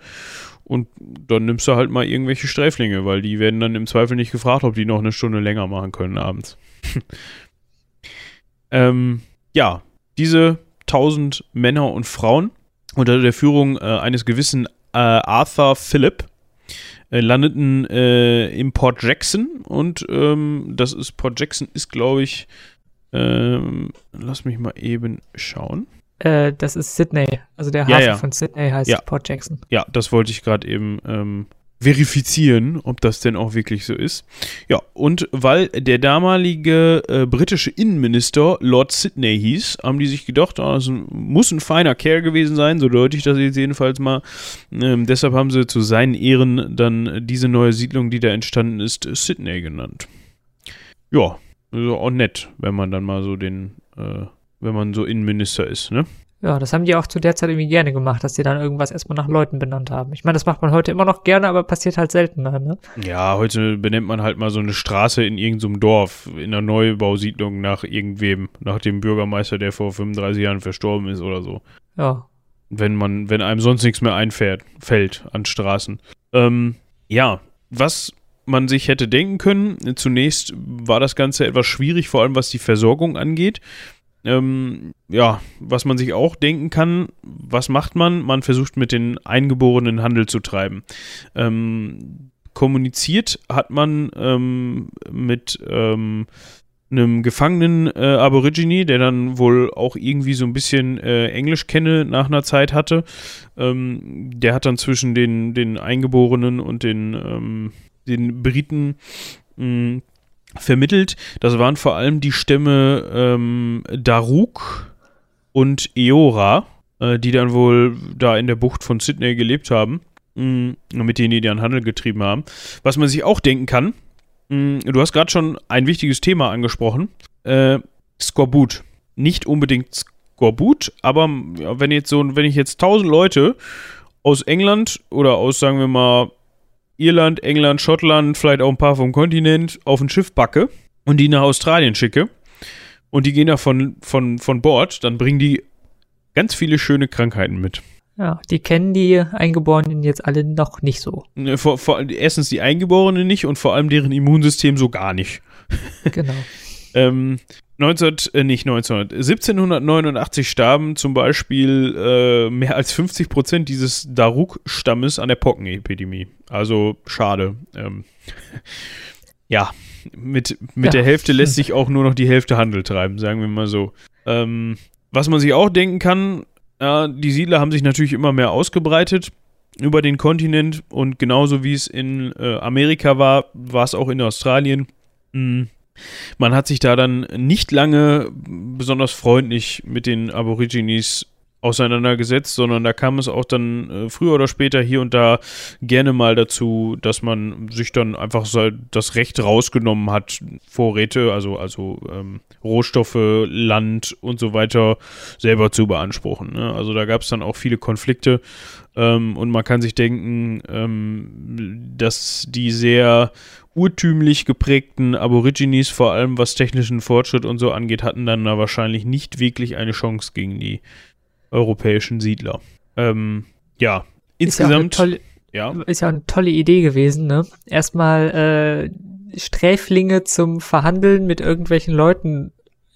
Und dann nimmst du halt mal irgendwelche Sträflinge, weil die werden dann im Zweifel nicht gefragt, ob die noch eine Stunde länger machen können abends. (laughs) ähm, ja, diese 1000 Männer und Frauen unter der Führung äh, eines gewissen äh, Arthur Phillip äh, landeten äh, im Port Jackson und ähm, das ist Port Jackson ist glaube ich ähm, lass mich mal eben schauen äh, das ist Sydney. Also der Hafen ja, ja. von Sydney heißt ja. Port Jackson. Ja, das wollte ich gerade eben ähm, verifizieren, ob das denn auch wirklich so ist. Ja, und weil der damalige äh, britische Innenminister Lord Sydney hieß, haben die sich gedacht, also muss ein feiner Kerl gewesen sein, so deute ich das jetzt jedenfalls mal. Ähm, deshalb haben sie zu seinen Ehren dann diese neue Siedlung, die da entstanden ist, Sydney genannt. Ja, also auch nett, wenn man dann mal so den äh, wenn man so Innenminister ist, ne? Ja, das haben die auch zu der Zeit irgendwie gerne gemacht, dass die dann irgendwas erstmal nach Leuten benannt haben. Ich meine, das macht man heute immer noch gerne, aber passiert halt seltener, ne? Ja, heute benennt man halt mal so eine Straße in irgendeinem Dorf, in einer Neubausiedlung nach irgendwem, nach dem Bürgermeister, der vor 35 Jahren verstorben ist oder so. Ja. Wenn man, wenn einem sonst nichts mehr einfährt, fällt an Straßen. Ähm, ja, was man sich hätte denken können. Zunächst war das Ganze etwas schwierig, vor allem was die Versorgung angeht. Ähm, ja, was man sich auch denken kann, was macht man? Man versucht mit den Eingeborenen Handel zu treiben. Ähm, kommuniziert hat man ähm, mit ähm, einem gefangenen äh, Aborigine, der dann wohl auch irgendwie so ein bisschen äh, Englisch kenne nach einer Zeit hatte. Ähm, der hat dann zwischen den, den Eingeborenen und den, ähm, den Briten mh, vermittelt. Das waren vor allem die Stämme ähm, Daruk und Eora, äh, die dann wohl da in der Bucht von Sydney gelebt haben, mh, mit denen die dann Handel getrieben haben. Was man sich auch denken kann, Mm, du hast gerade schon ein wichtiges Thema angesprochen. Äh, Skorbut. Nicht unbedingt Skorbut, aber ja, wenn jetzt so, wenn ich jetzt tausend Leute aus England oder aus, sagen wir mal, Irland, England, Schottland, vielleicht auch ein paar vom Kontinent auf ein Schiff backe und die nach Australien schicke und die gehen da von, von, von Bord, dann bringen die ganz viele schöne Krankheiten mit. Ja, die kennen die Eingeborenen jetzt alle noch nicht so. Ne, vor, vor, erstens die Eingeborenen nicht und vor allem deren Immunsystem so gar nicht. Genau. (laughs) ähm, 19, äh, nicht 19, 1789 starben zum Beispiel äh, mehr als 50 Prozent dieses Daruk-Stammes an der Pockenepidemie. Also schade. Ähm, (laughs) ja, mit, mit ja. der Hälfte lässt sich auch nur noch die Hälfte Handel treiben, sagen wir mal so. Ähm, was man sich auch denken kann, ja, die Siedler haben sich natürlich immer mehr ausgebreitet über den Kontinent und genauso wie es in äh, Amerika war, war es auch in Australien. Mhm. Man hat sich da dann nicht lange besonders freundlich mit den Aborigines auseinandergesetzt, sondern da kam es auch dann äh, früher oder später hier und da gerne mal dazu, dass man sich dann einfach das Recht rausgenommen hat, Vorräte, also, also ähm, Rohstoffe, Land und so weiter selber zu beanspruchen. Ne? Also da gab es dann auch viele Konflikte ähm, und man kann sich denken, ähm, dass die sehr urtümlich geprägten Aborigines, vor allem was technischen Fortschritt und so angeht, hatten dann da wahrscheinlich nicht wirklich eine Chance gegen die europäischen Siedler. Ähm, ja, insgesamt. Ist ja, tolle, ja. ist ja eine tolle Idee gewesen, ne? Erstmal äh, Sträflinge zum Verhandeln mit irgendwelchen Leuten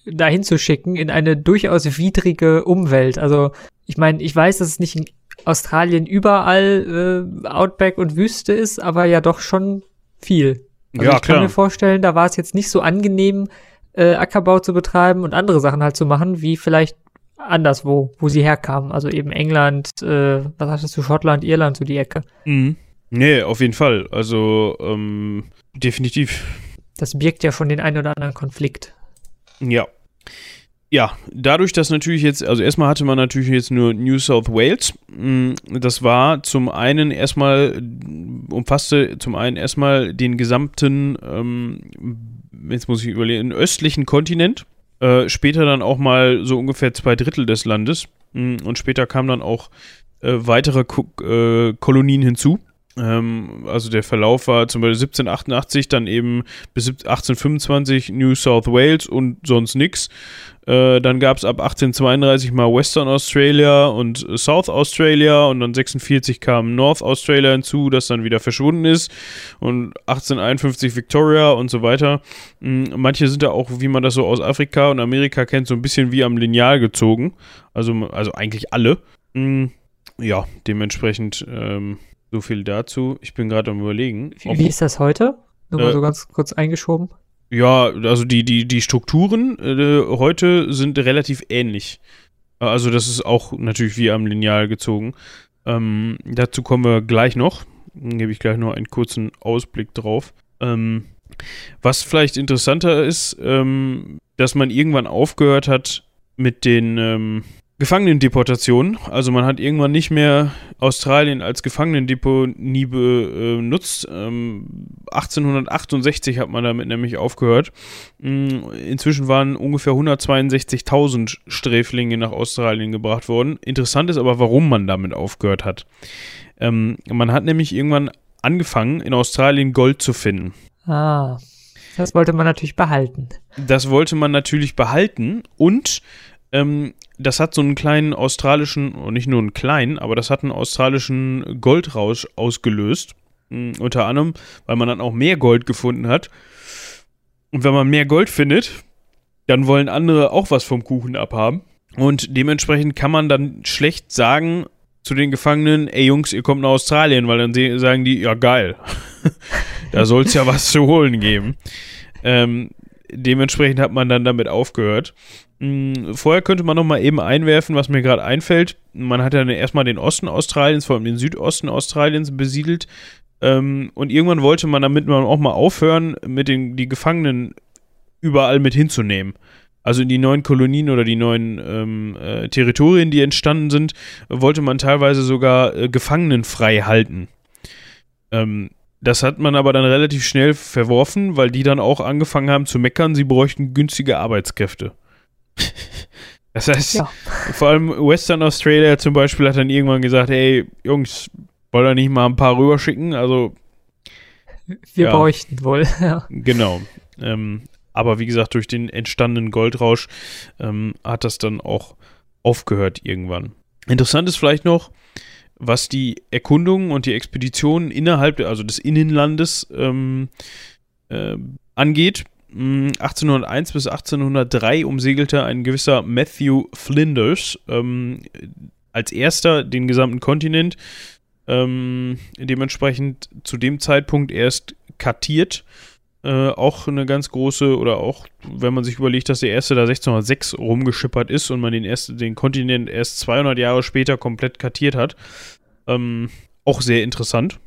dahin zu schicken in eine durchaus widrige Umwelt. Also, ich meine, ich weiß, dass es nicht in Australien überall äh, Outback und Wüste ist, aber ja doch schon viel. Also ja, ich kann klar. mir vorstellen, da war es jetzt nicht so angenehm, äh, Ackerbau zu betreiben und andere Sachen halt zu machen, wie vielleicht anderswo, wo sie herkamen. Also eben England, äh, was hattest du, Schottland, Irland, so die Ecke. Mhm. Nee, auf jeden Fall. Also, ähm, definitiv. Das birgt ja schon den einen oder anderen Konflikt. Ja. Ja, dadurch, dass natürlich jetzt, also erstmal hatte man natürlich jetzt nur New South Wales. Mm, das war zum einen erstmal, umfasste zum einen erstmal den gesamten, ähm, jetzt muss ich überlegen, östlichen Kontinent. Äh, später dann auch mal so ungefähr zwei Drittel des Landes. Mm, und später kamen dann auch äh, weitere Ko äh, Kolonien hinzu. Ähm, also der Verlauf war zum Beispiel 1788 dann eben bis 1825 New South Wales und sonst nichts. Äh, dann gab es ab 1832 mal Western Australia und South Australia und dann 46 kam North Australia hinzu, das dann wieder verschwunden ist und 1851 Victoria und so weiter. Mhm, manche sind da auch, wie man das so aus Afrika und Amerika kennt, so ein bisschen wie am Lineal gezogen. Also, also eigentlich alle. Mhm, ja, dementsprechend ähm, so viel dazu. Ich bin gerade am überlegen. Wie, wie, ist das heute? Nur mal äh, so ganz kurz eingeschoben. Ja, also die, die, die Strukturen äh, heute sind relativ ähnlich. Also das ist auch natürlich wie am Lineal gezogen. Ähm, dazu kommen wir gleich noch. Dann gebe ich gleich noch einen kurzen Ausblick drauf. Ähm, was vielleicht interessanter ist, ähm, dass man irgendwann aufgehört hat mit den ähm, Gefangenendeportation. Also man hat irgendwann nicht mehr Australien als Gefangenendeponie benutzt. Ähm, 1868 hat man damit nämlich aufgehört. Mm, inzwischen waren ungefähr 162.000 Sträflinge nach Australien gebracht worden. Interessant ist aber, warum man damit aufgehört hat. Ähm, man hat nämlich irgendwann angefangen, in Australien Gold zu finden. Ah, das wollte man natürlich behalten. Das wollte man natürlich behalten und ähm, das hat so einen kleinen australischen, nicht nur einen kleinen, aber das hat einen australischen Goldrausch ausgelöst. Mh, unter anderem, weil man dann auch mehr Gold gefunden hat. Und wenn man mehr Gold findet, dann wollen andere auch was vom Kuchen abhaben. Und dementsprechend kann man dann schlecht sagen zu den Gefangenen, ey Jungs, ihr kommt nach Australien, weil dann sagen die, ja geil, (laughs) da soll es ja was zu holen geben. Ähm, dementsprechend hat man dann damit aufgehört. Hm, vorher könnte man noch mal eben einwerfen, was mir gerade einfällt. Man hat ja erstmal den Osten Australiens, vor allem den Südosten Australiens besiedelt. Ähm, und irgendwann wollte man, damit auch mal aufhören, mit den die Gefangenen überall mit hinzunehmen. Also in die neuen Kolonien oder die neuen ähm, äh, Territorien, die entstanden sind, wollte man teilweise sogar äh, Gefangenen frei halten. Ähm, das hat man aber dann relativ schnell verworfen, weil die dann auch angefangen haben zu meckern, sie bräuchten günstige Arbeitskräfte. (laughs) das heißt, ja. vor allem Western Australia zum Beispiel hat dann irgendwann gesagt, hey, Jungs, wollt ihr nicht mal ein paar rüberschicken? Also wir ja. bräuchten wohl, (laughs) ja. Genau. Ähm, aber wie gesagt, durch den entstandenen Goldrausch ähm, hat das dann auch aufgehört irgendwann. Interessant ist vielleicht noch, was die Erkundungen und die Expeditionen innerhalb, also des Innenlandes ähm, äh, angeht. 1801 hm, bis 1803 umsegelte ein gewisser Matthew Flinders ähm, als erster den gesamten Kontinent. Ähm, dementsprechend zu dem Zeitpunkt erst kartiert äh, auch eine ganz große, oder auch, wenn man sich überlegt, dass der erste da 1606 rumgeschippert ist und man den, erst, den Kontinent erst 200 Jahre später komplett kartiert hat. Ähm, auch sehr interessant.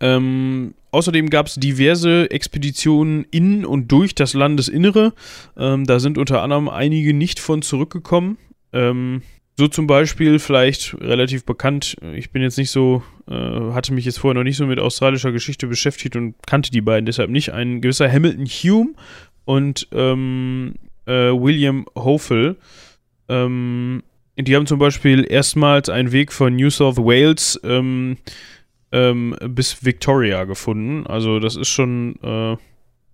Ähm, außerdem gab es diverse Expeditionen in und durch das Landesinnere. Ähm, da sind unter anderem einige nicht von zurückgekommen. Ähm, so zum Beispiel vielleicht relativ bekannt, ich bin jetzt nicht so, äh, hatte mich jetzt vorher noch nicht so mit australischer Geschichte beschäftigt und kannte die beiden deshalb nicht. Ein gewisser Hamilton Hume und ähm, äh, William Hofel. Ähm, die haben zum Beispiel erstmals einen Weg von New South Wales ähm, ähm bis Victoria gefunden. Also das ist schon äh,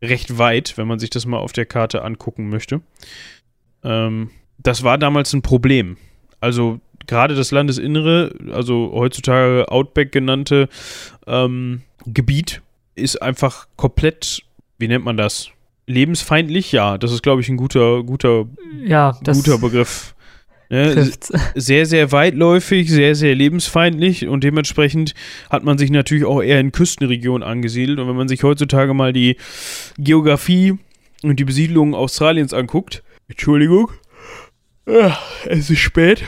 recht weit, wenn man sich das mal auf der Karte angucken möchte. Ähm, das war damals ein Problem also gerade das Landesinnere, also heutzutage Outback genannte ähm, Gebiet, ist einfach komplett, wie nennt man das? Lebensfeindlich? Ja, das ist, glaube ich, ein guter, guter, ja, guter Begriff. Ne? Sehr, sehr weitläufig, sehr, sehr lebensfeindlich und dementsprechend hat man sich natürlich auch eher in Küstenregionen angesiedelt. Und wenn man sich heutzutage mal die Geografie und die Besiedlung Australiens anguckt, Entschuldigung, es ist spät.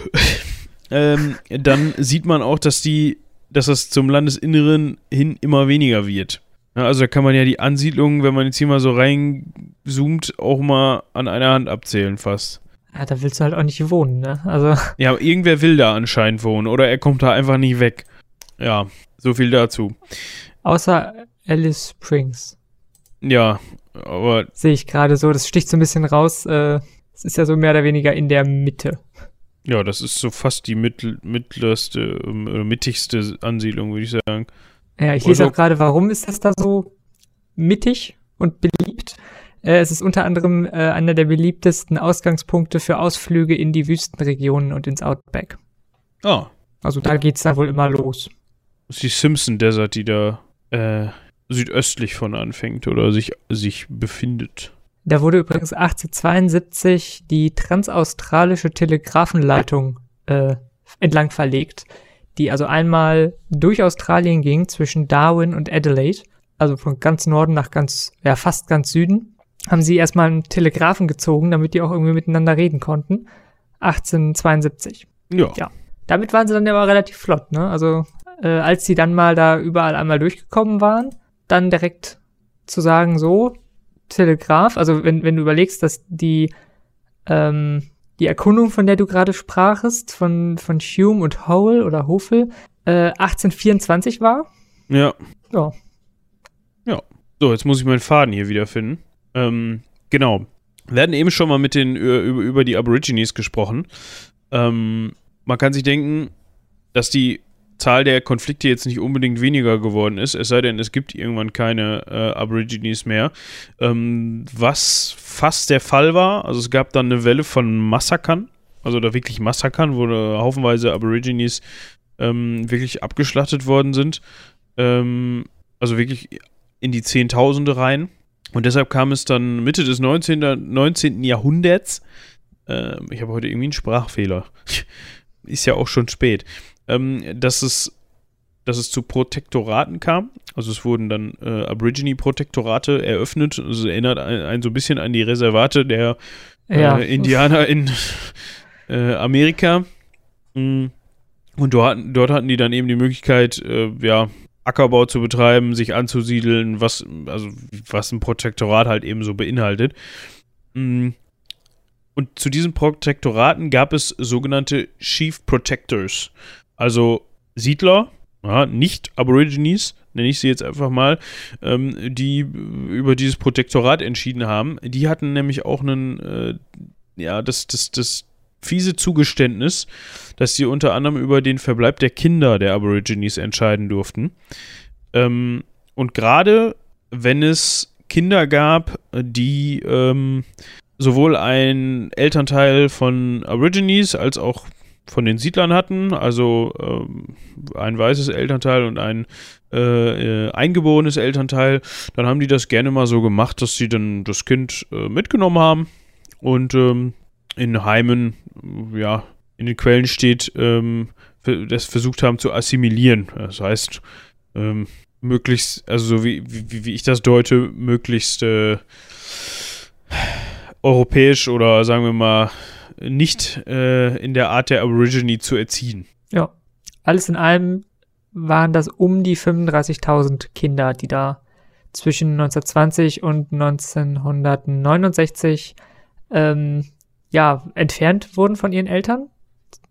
ähm, dann sieht man auch, dass die, dass das zum Landesinneren hin immer weniger wird. Ja, also da kann man ja die Ansiedlungen, wenn man jetzt hier mal so reinzoomt, auch mal an einer Hand abzählen fast. Ja, da willst du halt auch nicht wohnen, ne? Also. (laughs) Ja, aber irgendwer will da anscheinend wohnen oder er kommt da einfach nicht weg. Ja, so viel dazu. Außer Alice Springs. Ja, aber. Sehe ich gerade so, das sticht so ein bisschen raus. Äh, es ist ja so mehr oder weniger in der Mitte. Ja, das ist so fast die mittel, mittlerste, äh, mittigste Ansiedlung, würde ich sagen. Ja, ich lese auch gerade, warum ist das da so mittig und beliebt? Äh, es ist unter anderem äh, einer der beliebtesten Ausgangspunkte für Ausflüge in die Wüstenregionen und ins Outback. Ah. Also da geht es dann wohl immer los. Das ist die Simpson Desert, die da äh, südöstlich von anfängt oder sich, sich befindet. Da wurde übrigens 1872 die transaustralische Telegrafenleitung äh, entlang verlegt, die also einmal durch Australien ging zwischen Darwin und Adelaide, also von ganz Norden nach ganz, ja fast ganz Süden, haben sie erstmal einen Telegraphen gezogen, damit die auch irgendwie miteinander reden konnten. 1872. Ja. Ja. Damit waren sie dann aber relativ flott, ne? Also äh, als sie dann mal da überall einmal durchgekommen waren, dann direkt zu sagen, so, Telegraph, also wenn, wenn du überlegst, dass die, ähm, die Erkundung, von der du gerade sprachest, von, von Hume und Howell oder Hofel, äh, 1824 war. Ja. Ja. Ja. So, jetzt muss ich meinen Faden hier wiederfinden. Ähm, genau. Wir hatten eben schon mal mit den, über, über die Aborigines gesprochen. Ähm, man kann sich denken, dass die Zahl der Konflikte jetzt nicht unbedingt weniger geworden ist, es sei denn, es gibt irgendwann keine äh, Aborigines mehr. Ähm, was fast der Fall war, also es gab dann eine Welle von Massakern, also da wirklich Massakern, wo haufenweise Aborigines ähm, wirklich abgeschlachtet worden sind. Ähm, also wirklich in die Zehntausende rein. Und deshalb kam es dann Mitte des 19. 19. Jahrhunderts. Äh, ich habe heute irgendwie einen Sprachfehler. (laughs) Ist ja auch schon spät. Ähm, dass, es, dass es zu Protektoraten kam. Also es wurden dann äh, Aborigine-Protektorate eröffnet. Das also erinnert einen ein so ein bisschen an die Reservate der ja. äh, Indianer in äh, Amerika. Mm. Und dort, dort, hatten die dann eben die Möglichkeit, äh, ja, Ackerbau zu betreiben, sich anzusiedeln, was, also, was ein Protektorat halt eben so beinhaltet. Mm. Und zu diesen Protektoraten gab es sogenannte Chief Protectors, also Siedler, ja, nicht Aborigines, nenne ich sie jetzt einfach mal, ähm, die über dieses Protektorat entschieden haben. Die hatten nämlich auch einen, äh, ja, das, das, das fiese Zugeständnis, dass sie unter anderem über den Verbleib der Kinder der Aborigines entscheiden durften. Ähm, und gerade wenn es Kinder gab, die ähm, sowohl ein Elternteil von Aborigines als auch von den Siedlern hatten, also ähm, ein weißes Elternteil und ein äh, äh, eingeborenes Elternteil, dann haben die das gerne mal so gemacht, dass sie dann das Kind äh, mitgenommen haben und ähm, in Heimen, ja, in den Quellen steht, ähm, das versucht haben zu assimilieren. Das heißt, ähm, möglichst, also so wie, wie, wie ich das deute, möglichst äh, europäisch oder sagen wir mal nicht äh, in der Art der Aborigine zu erziehen. Ja, alles in allem waren das um die 35.000 Kinder, die da zwischen 1920 und 1969 ähm, ja, entfernt wurden von ihren Eltern,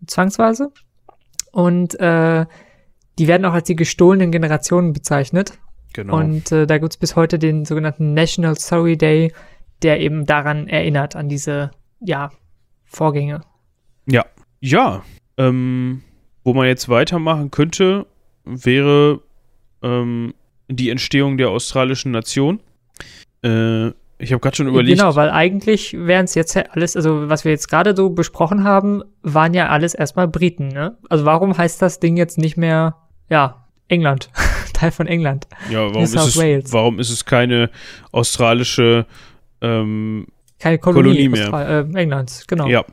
zwangsweise. Und äh, die werden auch als die gestohlenen Generationen bezeichnet. Genau. Und äh, da gibt es bis heute den sogenannten National Sorry Day, der eben daran erinnert, an diese, ja, Vorgänge. Ja. Ja. Ähm, wo man jetzt weitermachen könnte, wäre ähm, die Entstehung der australischen Nation. Äh, ich habe gerade schon überlegt. Genau, weil eigentlich wären es jetzt alles, also was wir jetzt gerade so besprochen haben, waren ja alles erstmal Briten, ne? Also warum heißt das Ding jetzt nicht mehr, ja, England, (laughs) Teil von England? Ja, warum, ist es, warum ist es keine australische ähm, keine Kolonie, Kolonie mehr. äh, Englands, genau. Ja,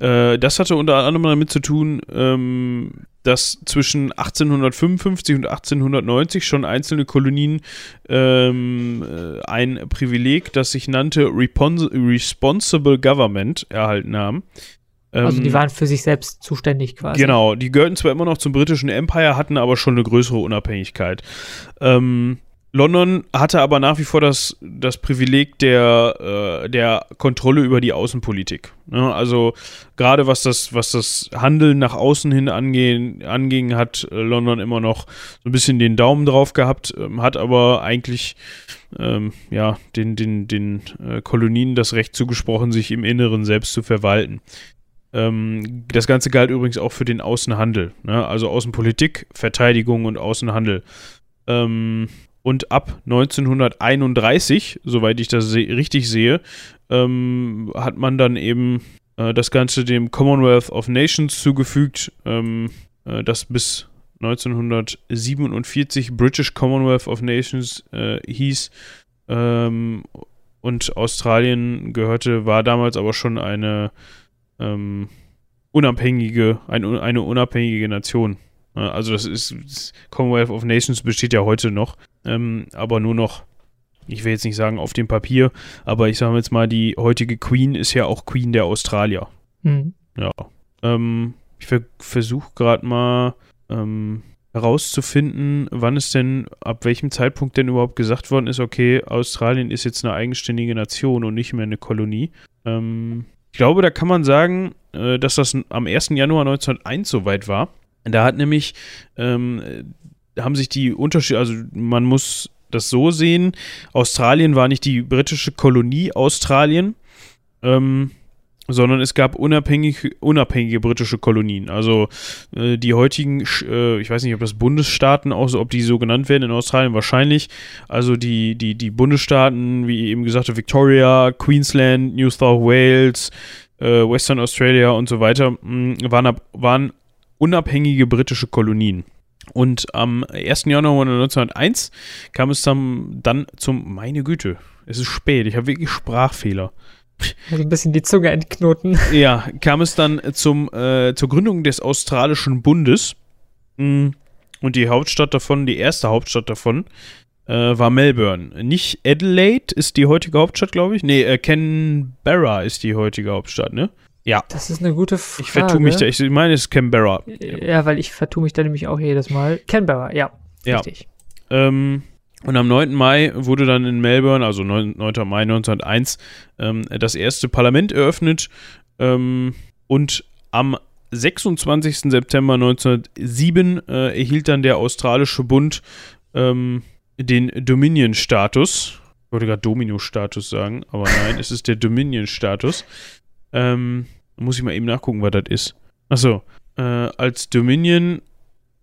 äh, das hatte unter anderem damit zu tun, ähm, dass zwischen 1855 und 1890 schon einzelne Kolonien ähm, äh, ein Privileg, das sich nannte Repons Responsible Government, erhalten haben. Also die ähm, waren für sich selbst zuständig quasi. Genau, die gehörten zwar immer noch zum britischen Empire, hatten aber schon eine größere Unabhängigkeit. Ähm, London hatte aber nach wie vor das, das Privileg der, äh, der Kontrolle über die Außenpolitik. Ne? Also gerade was das, was das Handeln nach außen hin angehen, anging, hat äh, London immer noch so ein bisschen den Daumen drauf gehabt, ähm, hat aber eigentlich ähm, ja, den, den, den äh, Kolonien das Recht zugesprochen, sich im Inneren selbst zu verwalten. Ähm, das Ganze galt übrigens auch für den Außenhandel. Ne? Also Außenpolitik, Verteidigung und Außenhandel. Ähm, und ab 1931, soweit ich das se richtig sehe, ähm, hat man dann eben äh, das Ganze dem Commonwealth of Nations zugefügt, ähm, äh, das bis 1947 British Commonwealth of Nations äh, hieß. Ähm, und Australien gehörte, war damals aber schon eine ähm, unabhängige, ein, eine unabhängige Nation. Also das ist das Commonwealth of Nations besteht ja heute noch, ähm, aber nur noch, ich will jetzt nicht sagen auf dem Papier, aber ich sage jetzt mal, die heutige Queen ist ja auch Queen der Australier. Mhm. Ja. Ähm, ich ver versuche gerade mal ähm, herauszufinden, wann es denn, ab welchem Zeitpunkt denn überhaupt gesagt worden ist, okay, Australien ist jetzt eine eigenständige Nation und nicht mehr eine Kolonie. Ähm, ich glaube, da kann man sagen, äh, dass das am 1. Januar 1901 soweit war. Da hat nämlich, ähm, haben sich die Unterschiede, also man muss das so sehen, Australien war nicht die britische Kolonie Australien, ähm, sondern es gab unabhängig, unabhängige britische Kolonien. Also äh, die heutigen, äh, ich weiß nicht, ob das Bundesstaaten auch so, ob die so genannt werden in Australien, wahrscheinlich. Also die, die, die Bundesstaaten, wie eben gesagt, Victoria, Queensland, New South Wales, äh, Western Australia und so weiter, mh, waren, ab, waren unabhängige britische Kolonien. Und am 1. Januar 1901 kam es dann, dann zum, meine Güte, es ist spät, ich habe wirklich Sprachfehler. Also ein bisschen die Zunge entknoten. (laughs) Ja, kam es dann zum, äh, zur Gründung des Australischen Bundes. Mm, und die Hauptstadt davon, die erste Hauptstadt davon, äh, war Melbourne. Nicht Adelaide ist die heutige Hauptstadt, glaube ich. Nee, äh, Canberra ist die heutige Hauptstadt, ne? Ja. Das ist eine gute Frage. Ich vertue mich da. Ich meine, es ist Canberra. Ja, weil ich vertue mich da nämlich auch jedes Mal. Canberra, ja. Ja. Richtig. Ähm, und am 9. Mai wurde dann in Melbourne, also 9, 9. Mai 1901, ähm, das erste Parlament eröffnet. Ähm, und am 26. September 1907 äh, erhielt dann der Australische Bund ähm, den Dominion-Status. Ich wollte gerade Domino-Status sagen, aber nein, es ist der Dominion-Status. Ähm, muss ich mal eben nachgucken, was das ist. Achso, äh, als Dominion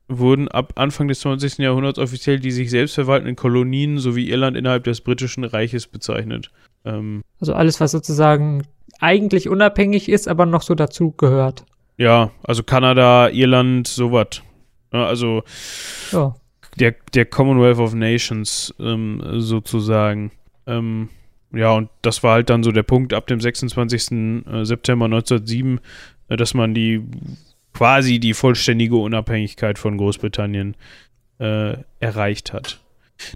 wurden ab Anfang des 20. Jahrhunderts offiziell die sich selbst verwaltenden Kolonien sowie Irland innerhalb des britischen Reiches bezeichnet. Ähm, also alles, was sozusagen eigentlich unabhängig ist, aber noch so dazu gehört. Ja, also Kanada, Irland, sowas. also ja. der, der Commonwealth of Nations ähm, sozusagen. Ähm, ja, und das war halt dann so der Punkt ab dem 26. Äh, September 1907, äh, dass man die quasi die vollständige Unabhängigkeit von Großbritannien äh, erreicht hat.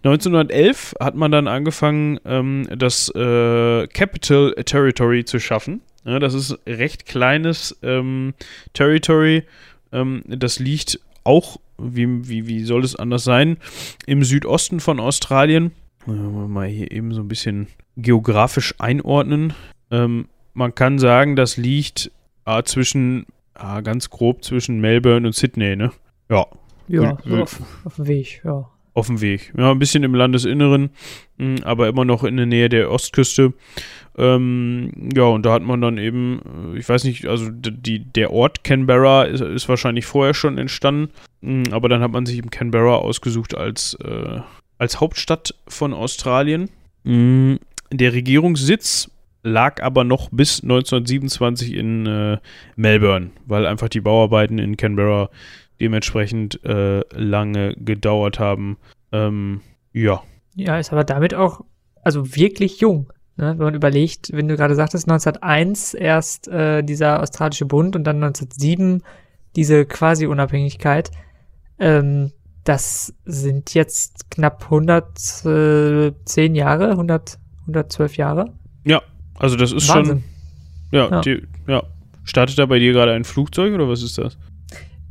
1911 hat man dann angefangen, ähm, das äh, Capital Territory zu schaffen. Ja, das ist recht kleines ähm, Territory. Ähm, das liegt auch, wie, wie, wie soll es anders sein, im Südosten von Australien. Mal hier eben so ein bisschen geografisch einordnen. Ähm, man kann sagen, das liegt äh, zwischen ah, ganz grob zwischen Melbourne und Sydney, ne? Ja. Ja, so auf, auf dem Weg, ja. Auf dem Weg. Ja, ein bisschen im Landesinneren, hm, aber immer noch in der Nähe der Ostküste. Ähm, ja, und da hat man dann eben, äh, ich weiß nicht, also die, der Ort Canberra ist, ist wahrscheinlich vorher schon entstanden, hm, aber dann hat man sich eben Canberra ausgesucht als, äh, als Hauptstadt von Australien. Hm, der Regierungssitz lag aber noch bis 1927 in äh, Melbourne, weil einfach die Bauarbeiten in Canberra dementsprechend äh, lange gedauert haben. Ähm, ja. Ja, ist aber damit auch, also wirklich jung. Ne? Wenn man überlegt, wenn du gerade sagtest, 1901 erst äh, dieser australische Bund und dann 1907 diese Quasi-Unabhängigkeit. Ähm, das sind jetzt knapp 110 Jahre, 100, 112 Jahre. Ja, also das ist Wahnsinn. schon. Ja, ja. Die, ja. Startet da bei dir gerade ein Flugzeug oder was ist das?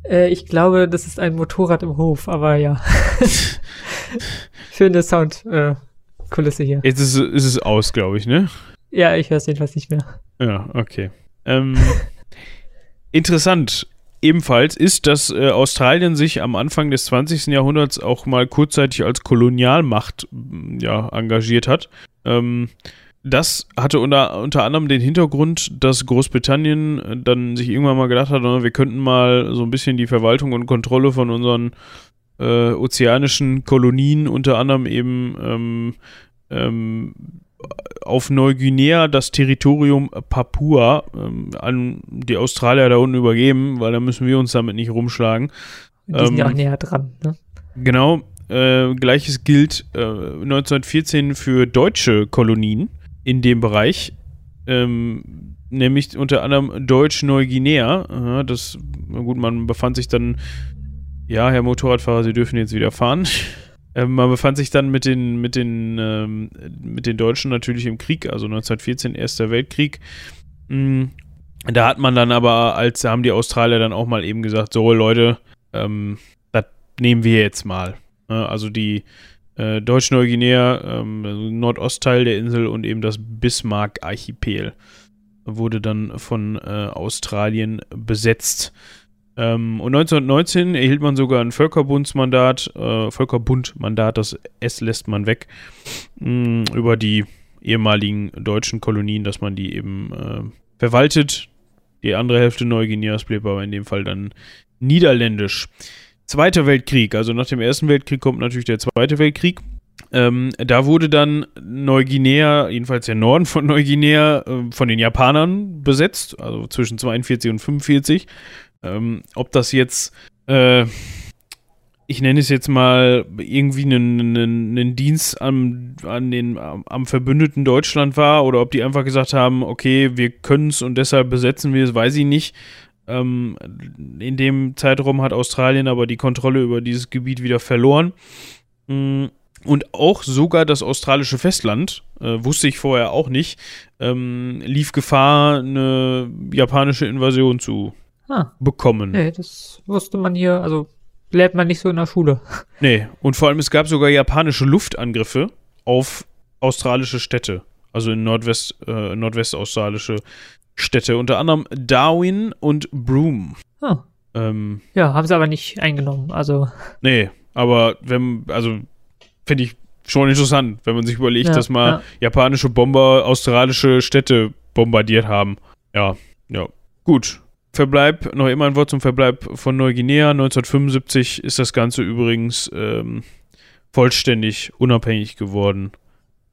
Äh, ich glaube, das ist ein Motorrad im Hof, aber ja. (laughs) Schöne Soundkulisse äh, hier. Jetzt ist, ist es aus, glaube ich, ne? Ja, ich höre es jedenfalls nicht mehr. Ja, okay. Ähm, (laughs) interessant ebenfalls ist, dass äh, Australien sich am Anfang des 20. Jahrhunderts auch mal kurzzeitig als Kolonialmacht ja, engagiert hat. Ähm, das hatte unter, unter anderem den Hintergrund, dass Großbritannien äh, dann sich irgendwann mal gedacht hat, wir könnten mal so ein bisschen die Verwaltung und Kontrolle von unseren äh, ozeanischen Kolonien, unter anderem eben ähm, ähm, auf Neuguinea das Territorium Papua ähm, an die Australier da unten übergeben, weil da müssen wir uns damit nicht rumschlagen. Die sind ja auch ähm, näher dran, ne? Genau. Äh, Gleiches gilt äh, 1914 für deutsche Kolonien in dem Bereich, ähm, nämlich unter anderem Deutsch-Neuguinea. das, gut, man befand sich dann, ja, Herr Motorradfahrer, Sie dürfen jetzt wieder fahren. (laughs) ähm, man befand sich dann mit den, mit den, ähm, mit den Deutschen natürlich im Krieg, also 1914, Erster Weltkrieg. Mhm. Da hat man dann aber, als haben die Australier dann auch mal eben gesagt, so Leute, ähm, das nehmen wir jetzt mal. Also die äh, Deutsch-Neuguinea, ähm, Nordostteil der Insel und eben das Bismarck-Archipel wurde dann von äh, Australien besetzt. Ähm, und 1919 erhielt man sogar ein Völkerbundsmandat, äh, Völkerbundmandat, das S lässt man weg, mh, mm, über die ehemaligen deutschen Kolonien, dass man die eben äh, verwaltet. Die andere Hälfte Neuguineas blieb aber in dem Fall dann niederländisch. Zweiter Weltkrieg, also nach dem Ersten Weltkrieg kommt natürlich der Zweite Weltkrieg. Ähm, da wurde dann Neuguinea, jedenfalls der Norden von Neuguinea, äh, von den Japanern besetzt, also zwischen 42 und 45. Ähm, ob das jetzt äh, ich nenne es jetzt mal, irgendwie einen, Dienst am, an den, am verbündeten Deutschland war oder ob die einfach gesagt haben, okay, wir können es und deshalb besetzen wir es, weiß ich nicht. Ähm, in dem Zeitraum hat Australien aber die Kontrolle über dieses Gebiet wieder verloren. Mm, und auch sogar das australische Festland, äh, wusste ich vorher auch nicht, ähm, lief Gefahr, eine japanische Invasion zu Ah, bekommen. nee, das wusste man hier, also lernt man nicht so in der Schule. (laughs) Nee, und vor allem es gab sogar japanische Luftangriffe auf australische Städte. Also in Nordwest, äh, nordwestaustralische Städte. Unter anderem Darwin und Broome. Ah, Ähm, ja, haben sie aber nicht eingenommen. Also, nee, aber wenn, also finde ich schon interessant, wenn man sich überlegt, Ja, dass mal ja. japanische Bomber australische Städte bombardiert haben. Ja, ja. Gut. Verbleib, noch immer ein Wort zum Verbleib von Neuguinea. 1975 ist das Ganze übrigens ähm, vollständig unabhängig geworden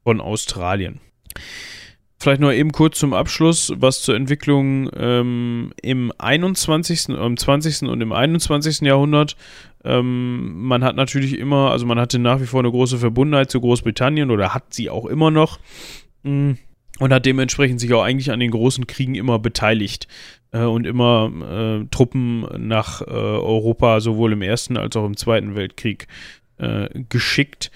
von Australien. Vielleicht noch eben kurz zum Abschluss, was zur Entwicklung ähm, im 21., im 20. und im 21. Jahrhundert. Ähm, man hat natürlich immer, also man hatte nach wie vor eine große Verbundenheit zu Großbritannien oder hat sie auch immer noch. Mm, Und hat dementsprechend sich auch eigentlich an den großen Kriegen immer beteiligt äh, und immer äh, Truppen nach äh, Europa sowohl im Ersten als auch im Zweiten Weltkrieg äh, geschickt.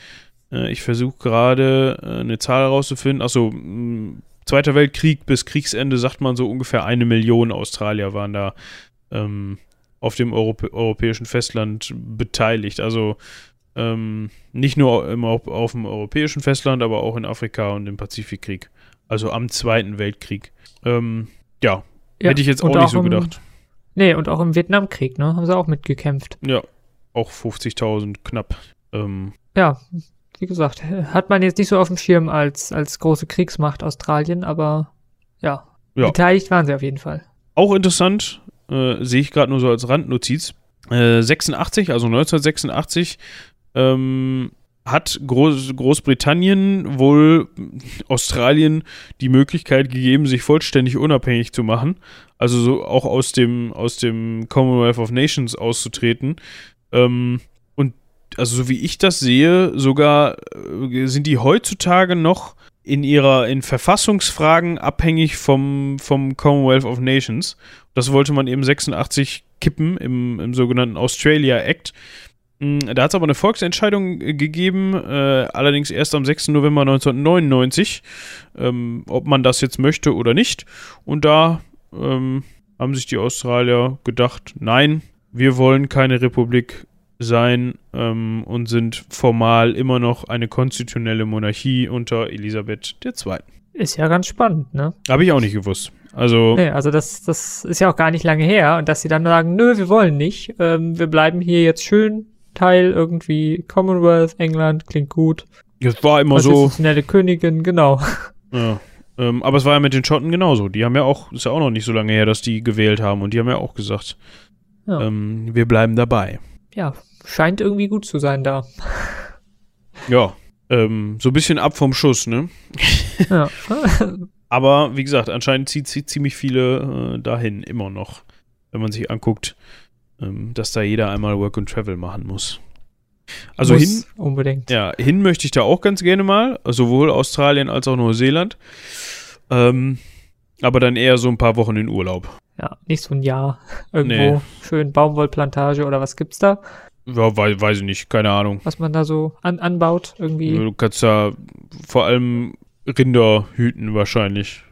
Äh, ich versuche gerade äh, eine Zahl herauszufinden. Achso, mh, Zweiter Weltkrieg bis Kriegsende sagt man so ungefähr eine Million Australier waren da ähm, auf dem Europä europäischen Festland beteiligt. Also ähm, nicht nur im, auf, dem europäischen Festland, aber auch in Afrika und im Pazifikkrieg. Also am Zweiten Weltkrieg. Ähm, ja, ja. hätte ich jetzt auch nicht so im- gedacht. Nee, und auch im Vietnamkrieg, ne? Haben sie auch mitgekämpft. Ja, auch 50.000 knapp. Ähm, Ja, wie gesagt, hat man jetzt nicht so auf dem Schirm als, als große Kriegsmacht Australien, aber ja, Ja. beteiligt waren sie auf jeden Fall. Auch interessant, äh, sehe ich gerade nur so als Randnotiz. Äh, 86, also 1986, ähm, hat Groß Großbritannien wohl Australien die Möglichkeit gegeben, sich vollständig unabhängig zu machen. Also so auch aus dem, aus dem Commonwealth of Nations auszutreten. Ähm, also so wie ich das sehe, sogar äh, sind die heutzutage noch in ihrer, in Verfassungsfragen abhängig vom, vom Commonwealth of Nations. Das wollte man eben 86 kippen im, im sogenannten Australia Act. Mm, Da hat es aber eine Volksentscheidung äh, gegeben, äh, allerdings erst am 6. November 1999, ähm, ob man das jetzt möchte oder nicht. Und da ähm, haben sich die Australier gedacht, nein, wir wollen keine Republik sein ähm, und sind formal immer noch eine konstitutionelle Monarchie unter Elisabeth II. Ist ja ganz spannend, ne? Habe ich auch nicht gewusst. Also, Nee, also das, das ist ja auch gar nicht lange her und dass sie dann sagen, nö, wir wollen nicht, ähm, wir bleiben hier jetzt schön Teil irgendwie Commonwealth, England, klingt gut. es war immer so. Konstitutionelle Königin, genau. (laughs) Ja. Ähm, aber es war ja mit den Schotten genauso. Die haben ja auch, ist ja auch noch nicht so lange her, dass die gewählt haben und die haben ja auch gesagt, Ja. ähm, wir bleiben dabei. Ja, scheint irgendwie gut zu sein da. Ja, ähm, so ein bisschen ab vom Schuss, ne? Ja. (laughs) Aber wie gesagt, anscheinend zieht, zieht ziemlich viele äh, dahin immer noch, wenn man sich anguckt, ähm, dass da jeder einmal Work and Travel machen muss. Also hin, Muss Unbedingt. Ja, hin möchte ich da auch ganz gerne mal, sowohl Australien als auch Neuseeland. Ähm, aber dann eher so ein paar Wochen in Urlaub. Ja, nicht so ein Jahr irgendwo. Nee. Schön Baumwollplantage oder was gibt's da, Ja, weiß, weiß ich nicht, keine Ahnung. was man da so an, anbaut irgendwie. Du kannst da vor allem Rinder hüten wahrscheinlich.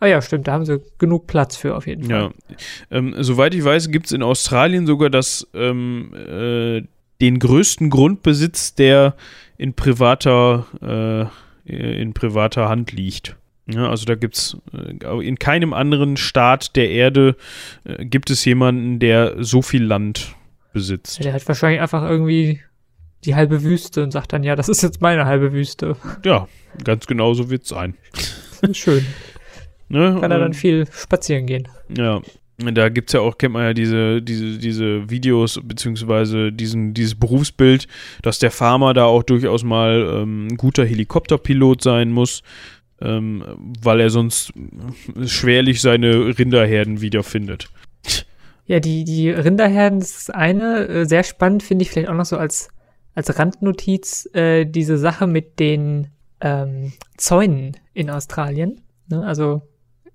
Ah ja, stimmt, da haben sie genug Platz für auf jeden Fall. Ja. Ähm, soweit ich weiß, gibt es in Australien sogar das, ähm, äh, den größten Grundbesitz, der in privater, äh, in privater Hand liegt. Ja, also da gibt es äh, in keinem anderen Staat der Erde äh, gibt es jemanden, der so viel Land besitzt. Ja, Der hat wahrscheinlich einfach irgendwie die halbe Wüste und sagt dann, ja, das ist jetzt meine halbe Wüste. Ja, ganz genau so wird es sein. Schön. (laughs) Ne? Kann er dann viel spazieren gehen. Ja, da gibt es ja auch, kennt man ja diese, diese, diese Videos, beziehungsweise diesen, dieses Berufsbild, dass der Farmer da auch durchaus mal ähm, ein guter Helikopterpilot sein muss, ähm, weil er sonst schwerlich seine Rinderherden wiederfindet. Ja, die, die Rinderherden, das ist das eine. Äh, Sehr spannend finde ich vielleicht auch noch so als, als Randnotiz äh, diese Sache mit den ähm, Zäunen in Australien. Ne? Also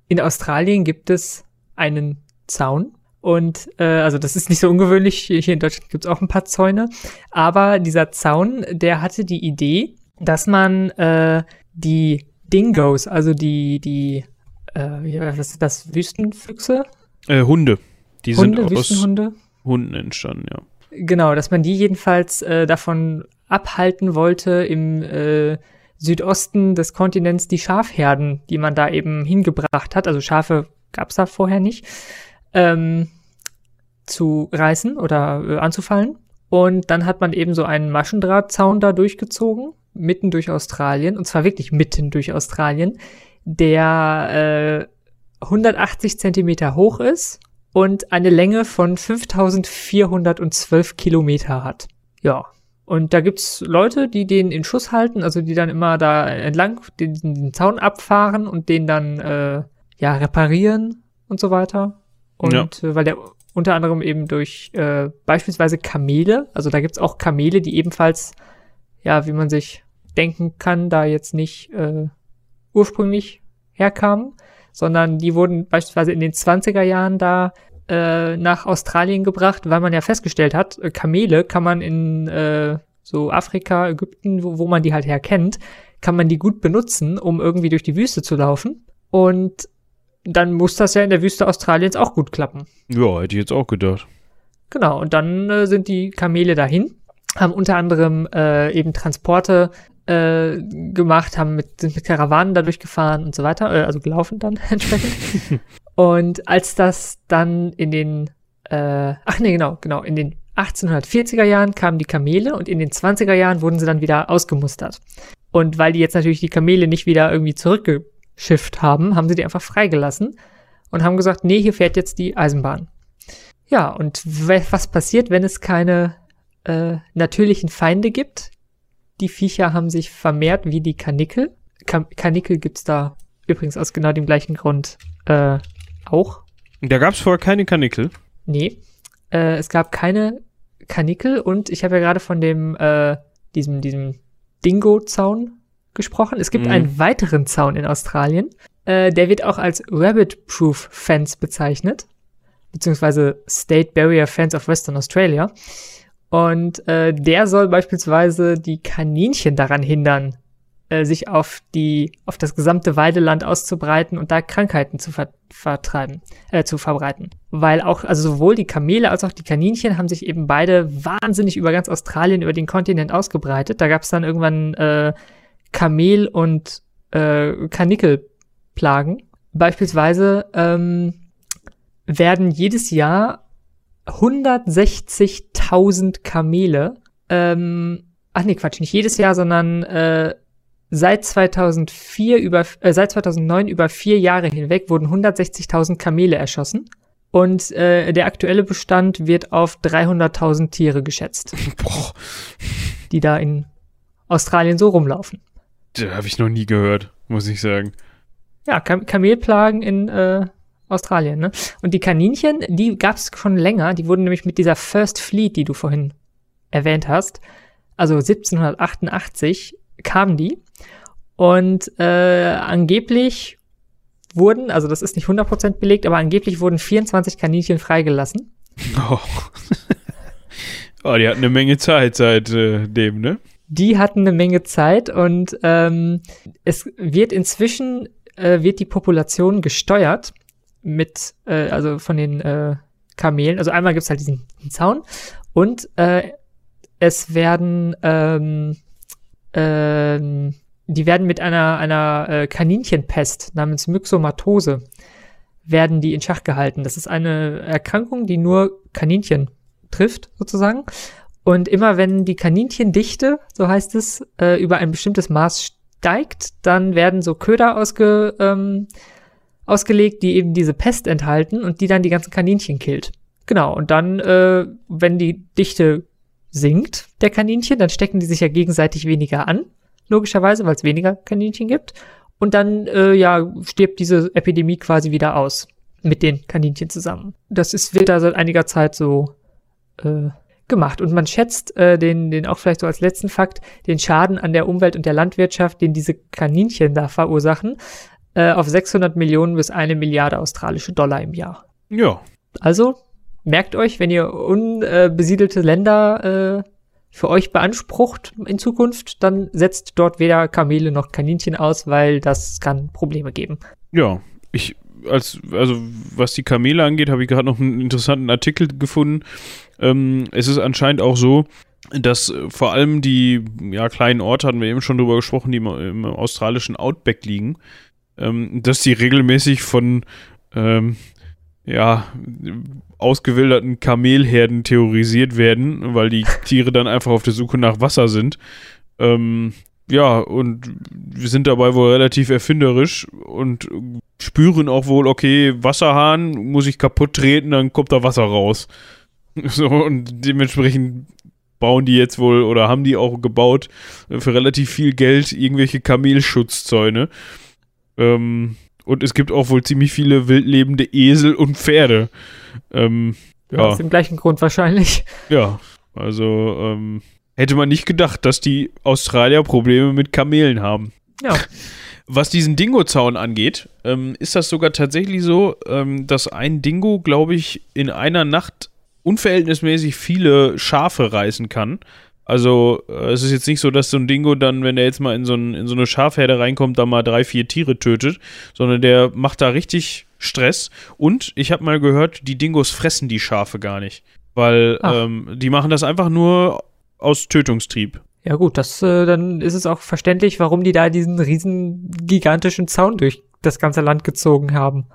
in Australien gibt es einen Zaun. Und äh, also das ist nicht so ungewöhnlich. Hier in Deutschland gibt es auch ein paar Zäune. Aber dieser Zaun, der hatte die Idee, dass man äh, die Dingos, also die, die, äh, was ist das, Wüstenfüchse? Äh, Hunde. Die Hunde, sind aus Wüstenhunde? Hunden entstanden, ja. Genau, dass man die jedenfalls äh, davon abhalten wollte, im äh, Südosten des Kontinents die Schafherden, die man da eben hingebracht hat, also Schafe gab's da vorher nicht, ähm, zu reißen oder äh, anzufallen. Und dann hat man eben so einen Maschendrahtzaun da durchgezogen, mitten durch Australien, und zwar wirklich mitten durch Australien, der äh, 180 Zentimeter hoch ist und eine Länge von 5412 Kilometer hat. Ja. Und da gibt's Leute, die den in Schuss halten, also die dann immer da entlang den, den Zaun abfahren und den dann äh, ja reparieren und so weiter. Und Ja. äh, weil der unter anderem eben durch äh, beispielsweise Kamele, also da gibt's auch Kamele, die ebenfalls, ja, wie man sich denken kann, da jetzt nicht äh, ursprünglich herkamen, sondern die wurden beispielsweise in den 20er Jahren da äh, nach Australien gebracht, weil man ja festgestellt hat, äh, Kamele kann man in äh, so Afrika, Ägypten, wo, wo man die halt herkennt, kann man die gut benutzen, um irgendwie durch die Wüste zu laufen. Und dann muss das ja in der Wüste Australiens auch gut klappen. Ja, hätte ich jetzt auch gedacht. Genau, und dann äh, sind die Kamele dahin, haben unter anderem äh, eben Transporte äh, gemacht, haben mit, sind mit Karawanen dadurch gefahren und so weiter, äh, also gelaufen dann (laughs) entsprechend. (laughs) und als das dann in den, äh, ach nee, genau, genau, in den 1840er Jahren kamen die Kamele und in den 20er Jahren wurden sie dann wieder ausgemustert. Und weil die jetzt natürlich die Kamele nicht wieder irgendwie zurückgeschifft haben, haben sie die einfach freigelassen und haben gesagt, nee, hier fährt jetzt die Eisenbahn. Ja, und was passiert, wenn es keine äh, natürlichen Feinde gibt? Die Viecher haben sich vermehrt wie die Karnickel. Ka Karnickel gibt's da übrigens aus genau dem gleichen Grund äh, auch. Da gab es vorher keine Kanickel. Nee, äh, es gab keine Karnickel und ich habe ja gerade von dem äh, diesem diesem Dingo-Zaun gesprochen. Es gibt Mhm. einen weiteren Zaun in Australien. Äh, der wird auch als Rabbit-Proof Fence bezeichnet, beziehungsweise State Barrier Fence of Western Australia. Und äh, der soll beispielsweise die Kaninchen daran hindern, äh, sich auf die auf das gesamte Weideland auszubreiten und da Krankheiten zu ver vertreiben, äh, zu verbreiten. Weil auch, also sowohl die Kamele als auch die Kaninchen haben sich eben beide wahnsinnig über ganz Australien, über den Kontinent ausgebreitet. Da gab es dann irgendwann äh, Kamel- und äh, Kanickelplagen. Beispielsweise ähm, werden jedes Jahr 160.000 Kamele, ähm, ach nee, Quatsch, nicht jedes Jahr, sondern äh, seit 2004 über, äh, seit 2009 über vier Jahre hinweg wurden 160.000 Kamele erschossen. Und äh, der aktuelle Bestand wird auf 300.000 Tiere geschätzt, (laughs) Boah, die da in Australien so rumlaufen. da habe ich noch nie gehört, muss ich sagen. Ja, Kam Kamelplagen in äh, Australien, ne? Und die Kaninchen, die gab es schon länger. Die wurden nämlich mit dieser First Fleet, die du vorhin erwähnt hast, also 1788 kamen die. Und äh, angeblich wurden, also das ist nicht 100% belegt, aber angeblich wurden 24 Kaninchen freigelassen. Oh. oh, die hatten eine Menge Zeit seit äh, dem, ne? Die hatten eine Menge Zeit und ähm, es wird inzwischen äh, wird die Population gesteuert mit äh, also von den äh, Kamelen. Also einmal gibt's halt diesen, diesen Zaun und äh, es werden ähm, ähm, die werden mit einer einer äh, Kaninchenpest namens Myxomatose werden die in Schach gehalten. Das ist eine Erkrankung, die nur Kaninchen trifft sozusagen. Und immer wenn die Kaninchendichte, so heißt es, äh, über ein bestimmtes Maß steigt, dann werden so Köder ausge, ähm, ausgelegt, die eben diese Pest enthalten und die dann die ganzen Kaninchen killt. Genau, und dann, äh, wenn die Dichte sinkt, der Kaninchen, dann stecken die sich ja gegenseitig weniger an, logischerweise, weil es weniger Kaninchen gibt. Und dann, äh, ja, stirbt diese Epidemie quasi wieder aus. mit den Kaninchen zusammen. Das ist, wird da seit einiger Zeit so äh, gemacht. Und man schätzt äh, den, den auch vielleicht so als letzten Fakt, den Schaden an der Umwelt und der Landwirtschaft, den diese Kaninchen da verursachen, äh, auf 600 Millionen bis eine Milliarde australische Dollar im Jahr. Ja. Also merkt euch, wenn ihr unbesiedelte Länder äh, für euch beansprucht in Zukunft, dann setzt dort weder Kamele noch Kaninchen aus, weil das kann Probleme geben. Ja, ich als also was die Kamele angeht, habe ich gerade noch einen interessanten Artikel gefunden. Ähm, es ist anscheinend auch so, dass äh, vor allem die ja, kleinen Orte, hatten wir eben schon drüber gesprochen, die im, im australischen Outback liegen, ähm, dass die regelmäßig von ähm, ja, ausgewilderten Kamelherden theorisiert werden, weil die Tiere dann einfach auf der Suche nach Wasser sind. Ähm, ja, und wir sind dabei wohl relativ erfinderisch und spüren auch wohl, okay, Wasserhahn muss ich kaputt treten, dann kommt da Wasser raus. (laughs) So, und dementsprechend bauen die jetzt wohl oder haben die auch gebaut für relativ viel Geld irgendwelche Kamelschutzzäune. Ähm, und es gibt auch wohl ziemlich viele wildlebende Esel und Pferde. Ähm, ja. Aus dem gleichen Grund wahrscheinlich. Ja, also ähm, hätte man nicht gedacht, dass die Australier Probleme mit Kamelen haben. Ja. (laughs) Was diesen Dingo-Zaun angeht, ähm, ist das sogar tatsächlich so, ähm, dass ein Dingo, glaube ich, in einer Nacht unverhältnismäßig viele Schafe reißen kann. Also äh, es ist jetzt nicht so, dass so ein Dingo dann, wenn er jetzt mal in so, ein, in so eine Schafherde reinkommt, da mal drei, vier Tiere tötet, sondern der macht da richtig Stress. Und ich habe mal gehört, die Dingos fressen die Schafe gar nicht. Weil ähm, die machen das einfach nur aus Tötungstrieb. Ja gut, das, äh, dann ist es auch verständlich, warum die da diesen riesen gigantischen Zaun durch das ganze Land gezogen haben.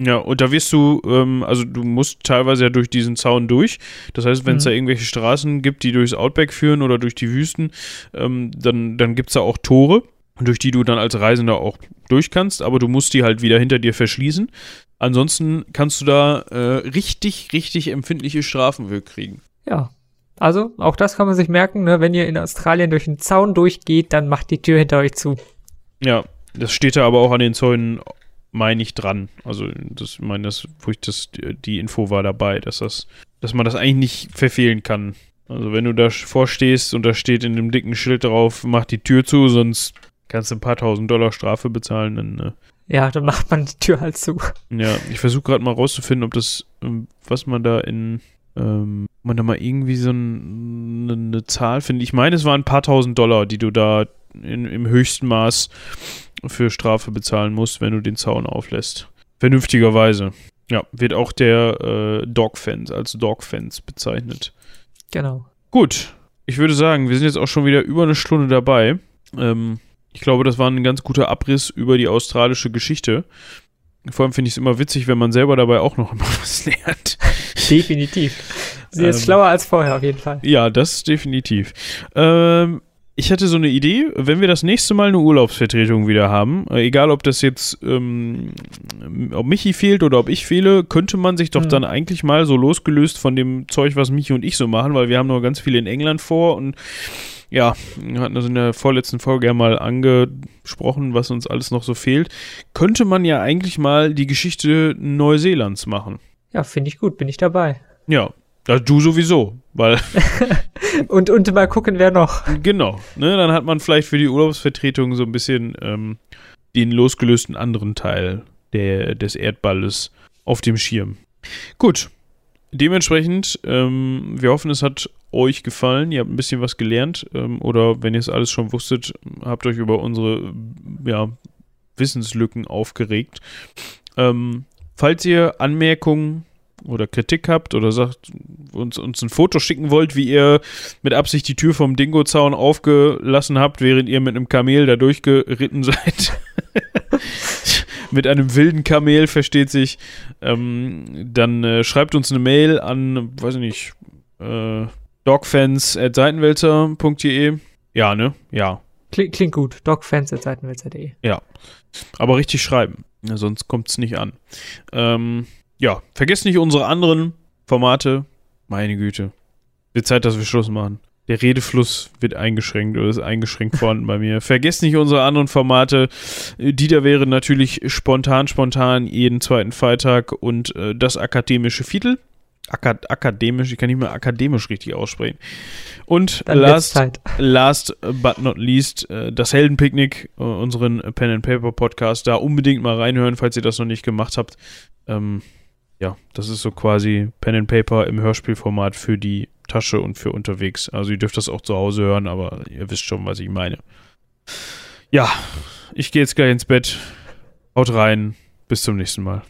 Ja, und da wirst du, ähm, also du musst teilweise ja durch diesen Zaun durch. Das heißt, wenn es Mhm. da irgendwelche Straßen gibt, die durchs Outback führen oder durch die Wüsten, ähm, dann, dann gibt es da auch Tore, durch die du dann als Reisender auch durch kannst, aber du musst die halt wieder hinter dir verschließen. Ansonsten kannst du da äh, richtig, richtig empfindliche Strafen für kriegen. Ja. Also, auch das kann man sich merken, ne? wenn ihr in Australien durch einen Zaun durchgeht, dann macht die Tür hinter euch zu. Ja, das steht da aber auch an den Zäunen, meine ich, dran. Also, das meine das, wo ich das, die Info war dabei, dass das, dass man das eigentlich nicht verfehlen kann. Also, wenn du da vorstehst und da steht in dem dicken Schild drauf, mach die Tür zu, sonst kannst du ein paar tausend Dollar Strafe bezahlen, dann, äh, Ja, dann macht man die Tür halt zu. ja, ich versuche gerade mal rauszufinden, ob das, ähm, was man da in, ähm, man da mal irgendwie so ein, eine, eine Zahl findet. Ich meine, es waren ein paar tausend Dollar, die du da in, im höchsten Maß für Strafe bezahlen musst, wenn du den Zaun auflässt. Vernünftigerweise. Ja, wird auch der äh, Dogfence als Dogfence bezeichnet. Genau. Gut, ich würde sagen, wir sind jetzt auch schon wieder über eine Stunde dabei. Ähm, ich glaube, das war ein ganz guter Abriss über die australische Geschichte. Vor allem finde ich es immer witzig, wenn man selber dabei auch noch (laughs) immer was lernt. Definitiv. Sie ist Ähm. schlauer als vorher auf jeden Fall. Ja, das definitiv. Ähm, ich hatte so eine Idee, wenn wir das nächste Mal eine Urlaubsvertretung wieder haben, äh, egal ob das jetzt, ähm, ob Michi fehlt oder ob ich fehle, könnte man sich doch Hm. dann eigentlich mal so losgelöst von dem Zeug, was Michi und ich so machen, weil wir haben noch ganz viel in England vor und ja, wir hatten das in der vorletzten Folge ja mal angesprochen, was uns alles noch so fehlt, könnte man ja eigentlich mal die Geschichte Neuseelands machen. Ja, finde ich gut, bin ich dabei. Ja, ja, du sowieso, weil (laughs) Und, und mal gucken, wer noch. Genau, ne, dann hat man vielleicht für die Urlaubsvertretung so ein bisschen ähm, den losgelösten anderen Teil der, des Erdballes auf dem Schirm. Gut, dementsprechend, ähm, wir hoffen, es hat euch gefallen, ihr habt ein bisschen was gelernt ähm, oder wenn ihr es alles schon wusstet, habt euch über unsere ja, Wissenslücken aufgeregt. Ähm, falls ihr Anmerkungen oder Kritik habt oder sagt, uns, uns ein Foto schicken wollt, wie ihr mit Absicht die Tür vom Dingo-Zaun aufgelassen habt, während ihr mit einem Kamel da durchgeritten (laughs) seid. (laughs) mit einem wilden Kamel, versteht sich. Ähm, dann äh, schreibt uns eine Mail an, weiß ich nicht, äh, dogfans.seitenwälzer.de. Ja, ne? Ja. Klingt, klingt gut. Dogfans.seitenwälzer.de. Aber richtig schreiben. Ja, sonst kommt es nicht an. Ähm, ja, vergesst nicht unsere anderen Formate. Meine Güte. Wird Zeit, dass wir Schluss machen. der Redefluss wird eingeschränkt oder ist eingeschränkt (laughs) vorhanden bei mir. Vergesst nicht unsere anderen Formate. Dieter wäre natürlich spontan, spontan jeden zweiten Freitag und äh, das akademische Viertel. Akad akademisch, ich kann nicht mehr akademisch richtig aussprechen. Und last, (laughs) last but not least, äh, das Heldenpicknick, äh, unseren Pen and Paper Podcast. Da unbedingt mal reinhören, falls ihr das noch nicht gemacht habt. Ähm, ja, das ist so quasi Pen and Paper im Hörspielformat für die Tasche und für unterwegs. Also ihr dürft das auch zu Hause hören, aber ihr wisst schon, was ich meine. Ja, ich gehe jetzt gleich ins Bett. Haut rein. Bis zum nächsten Mal.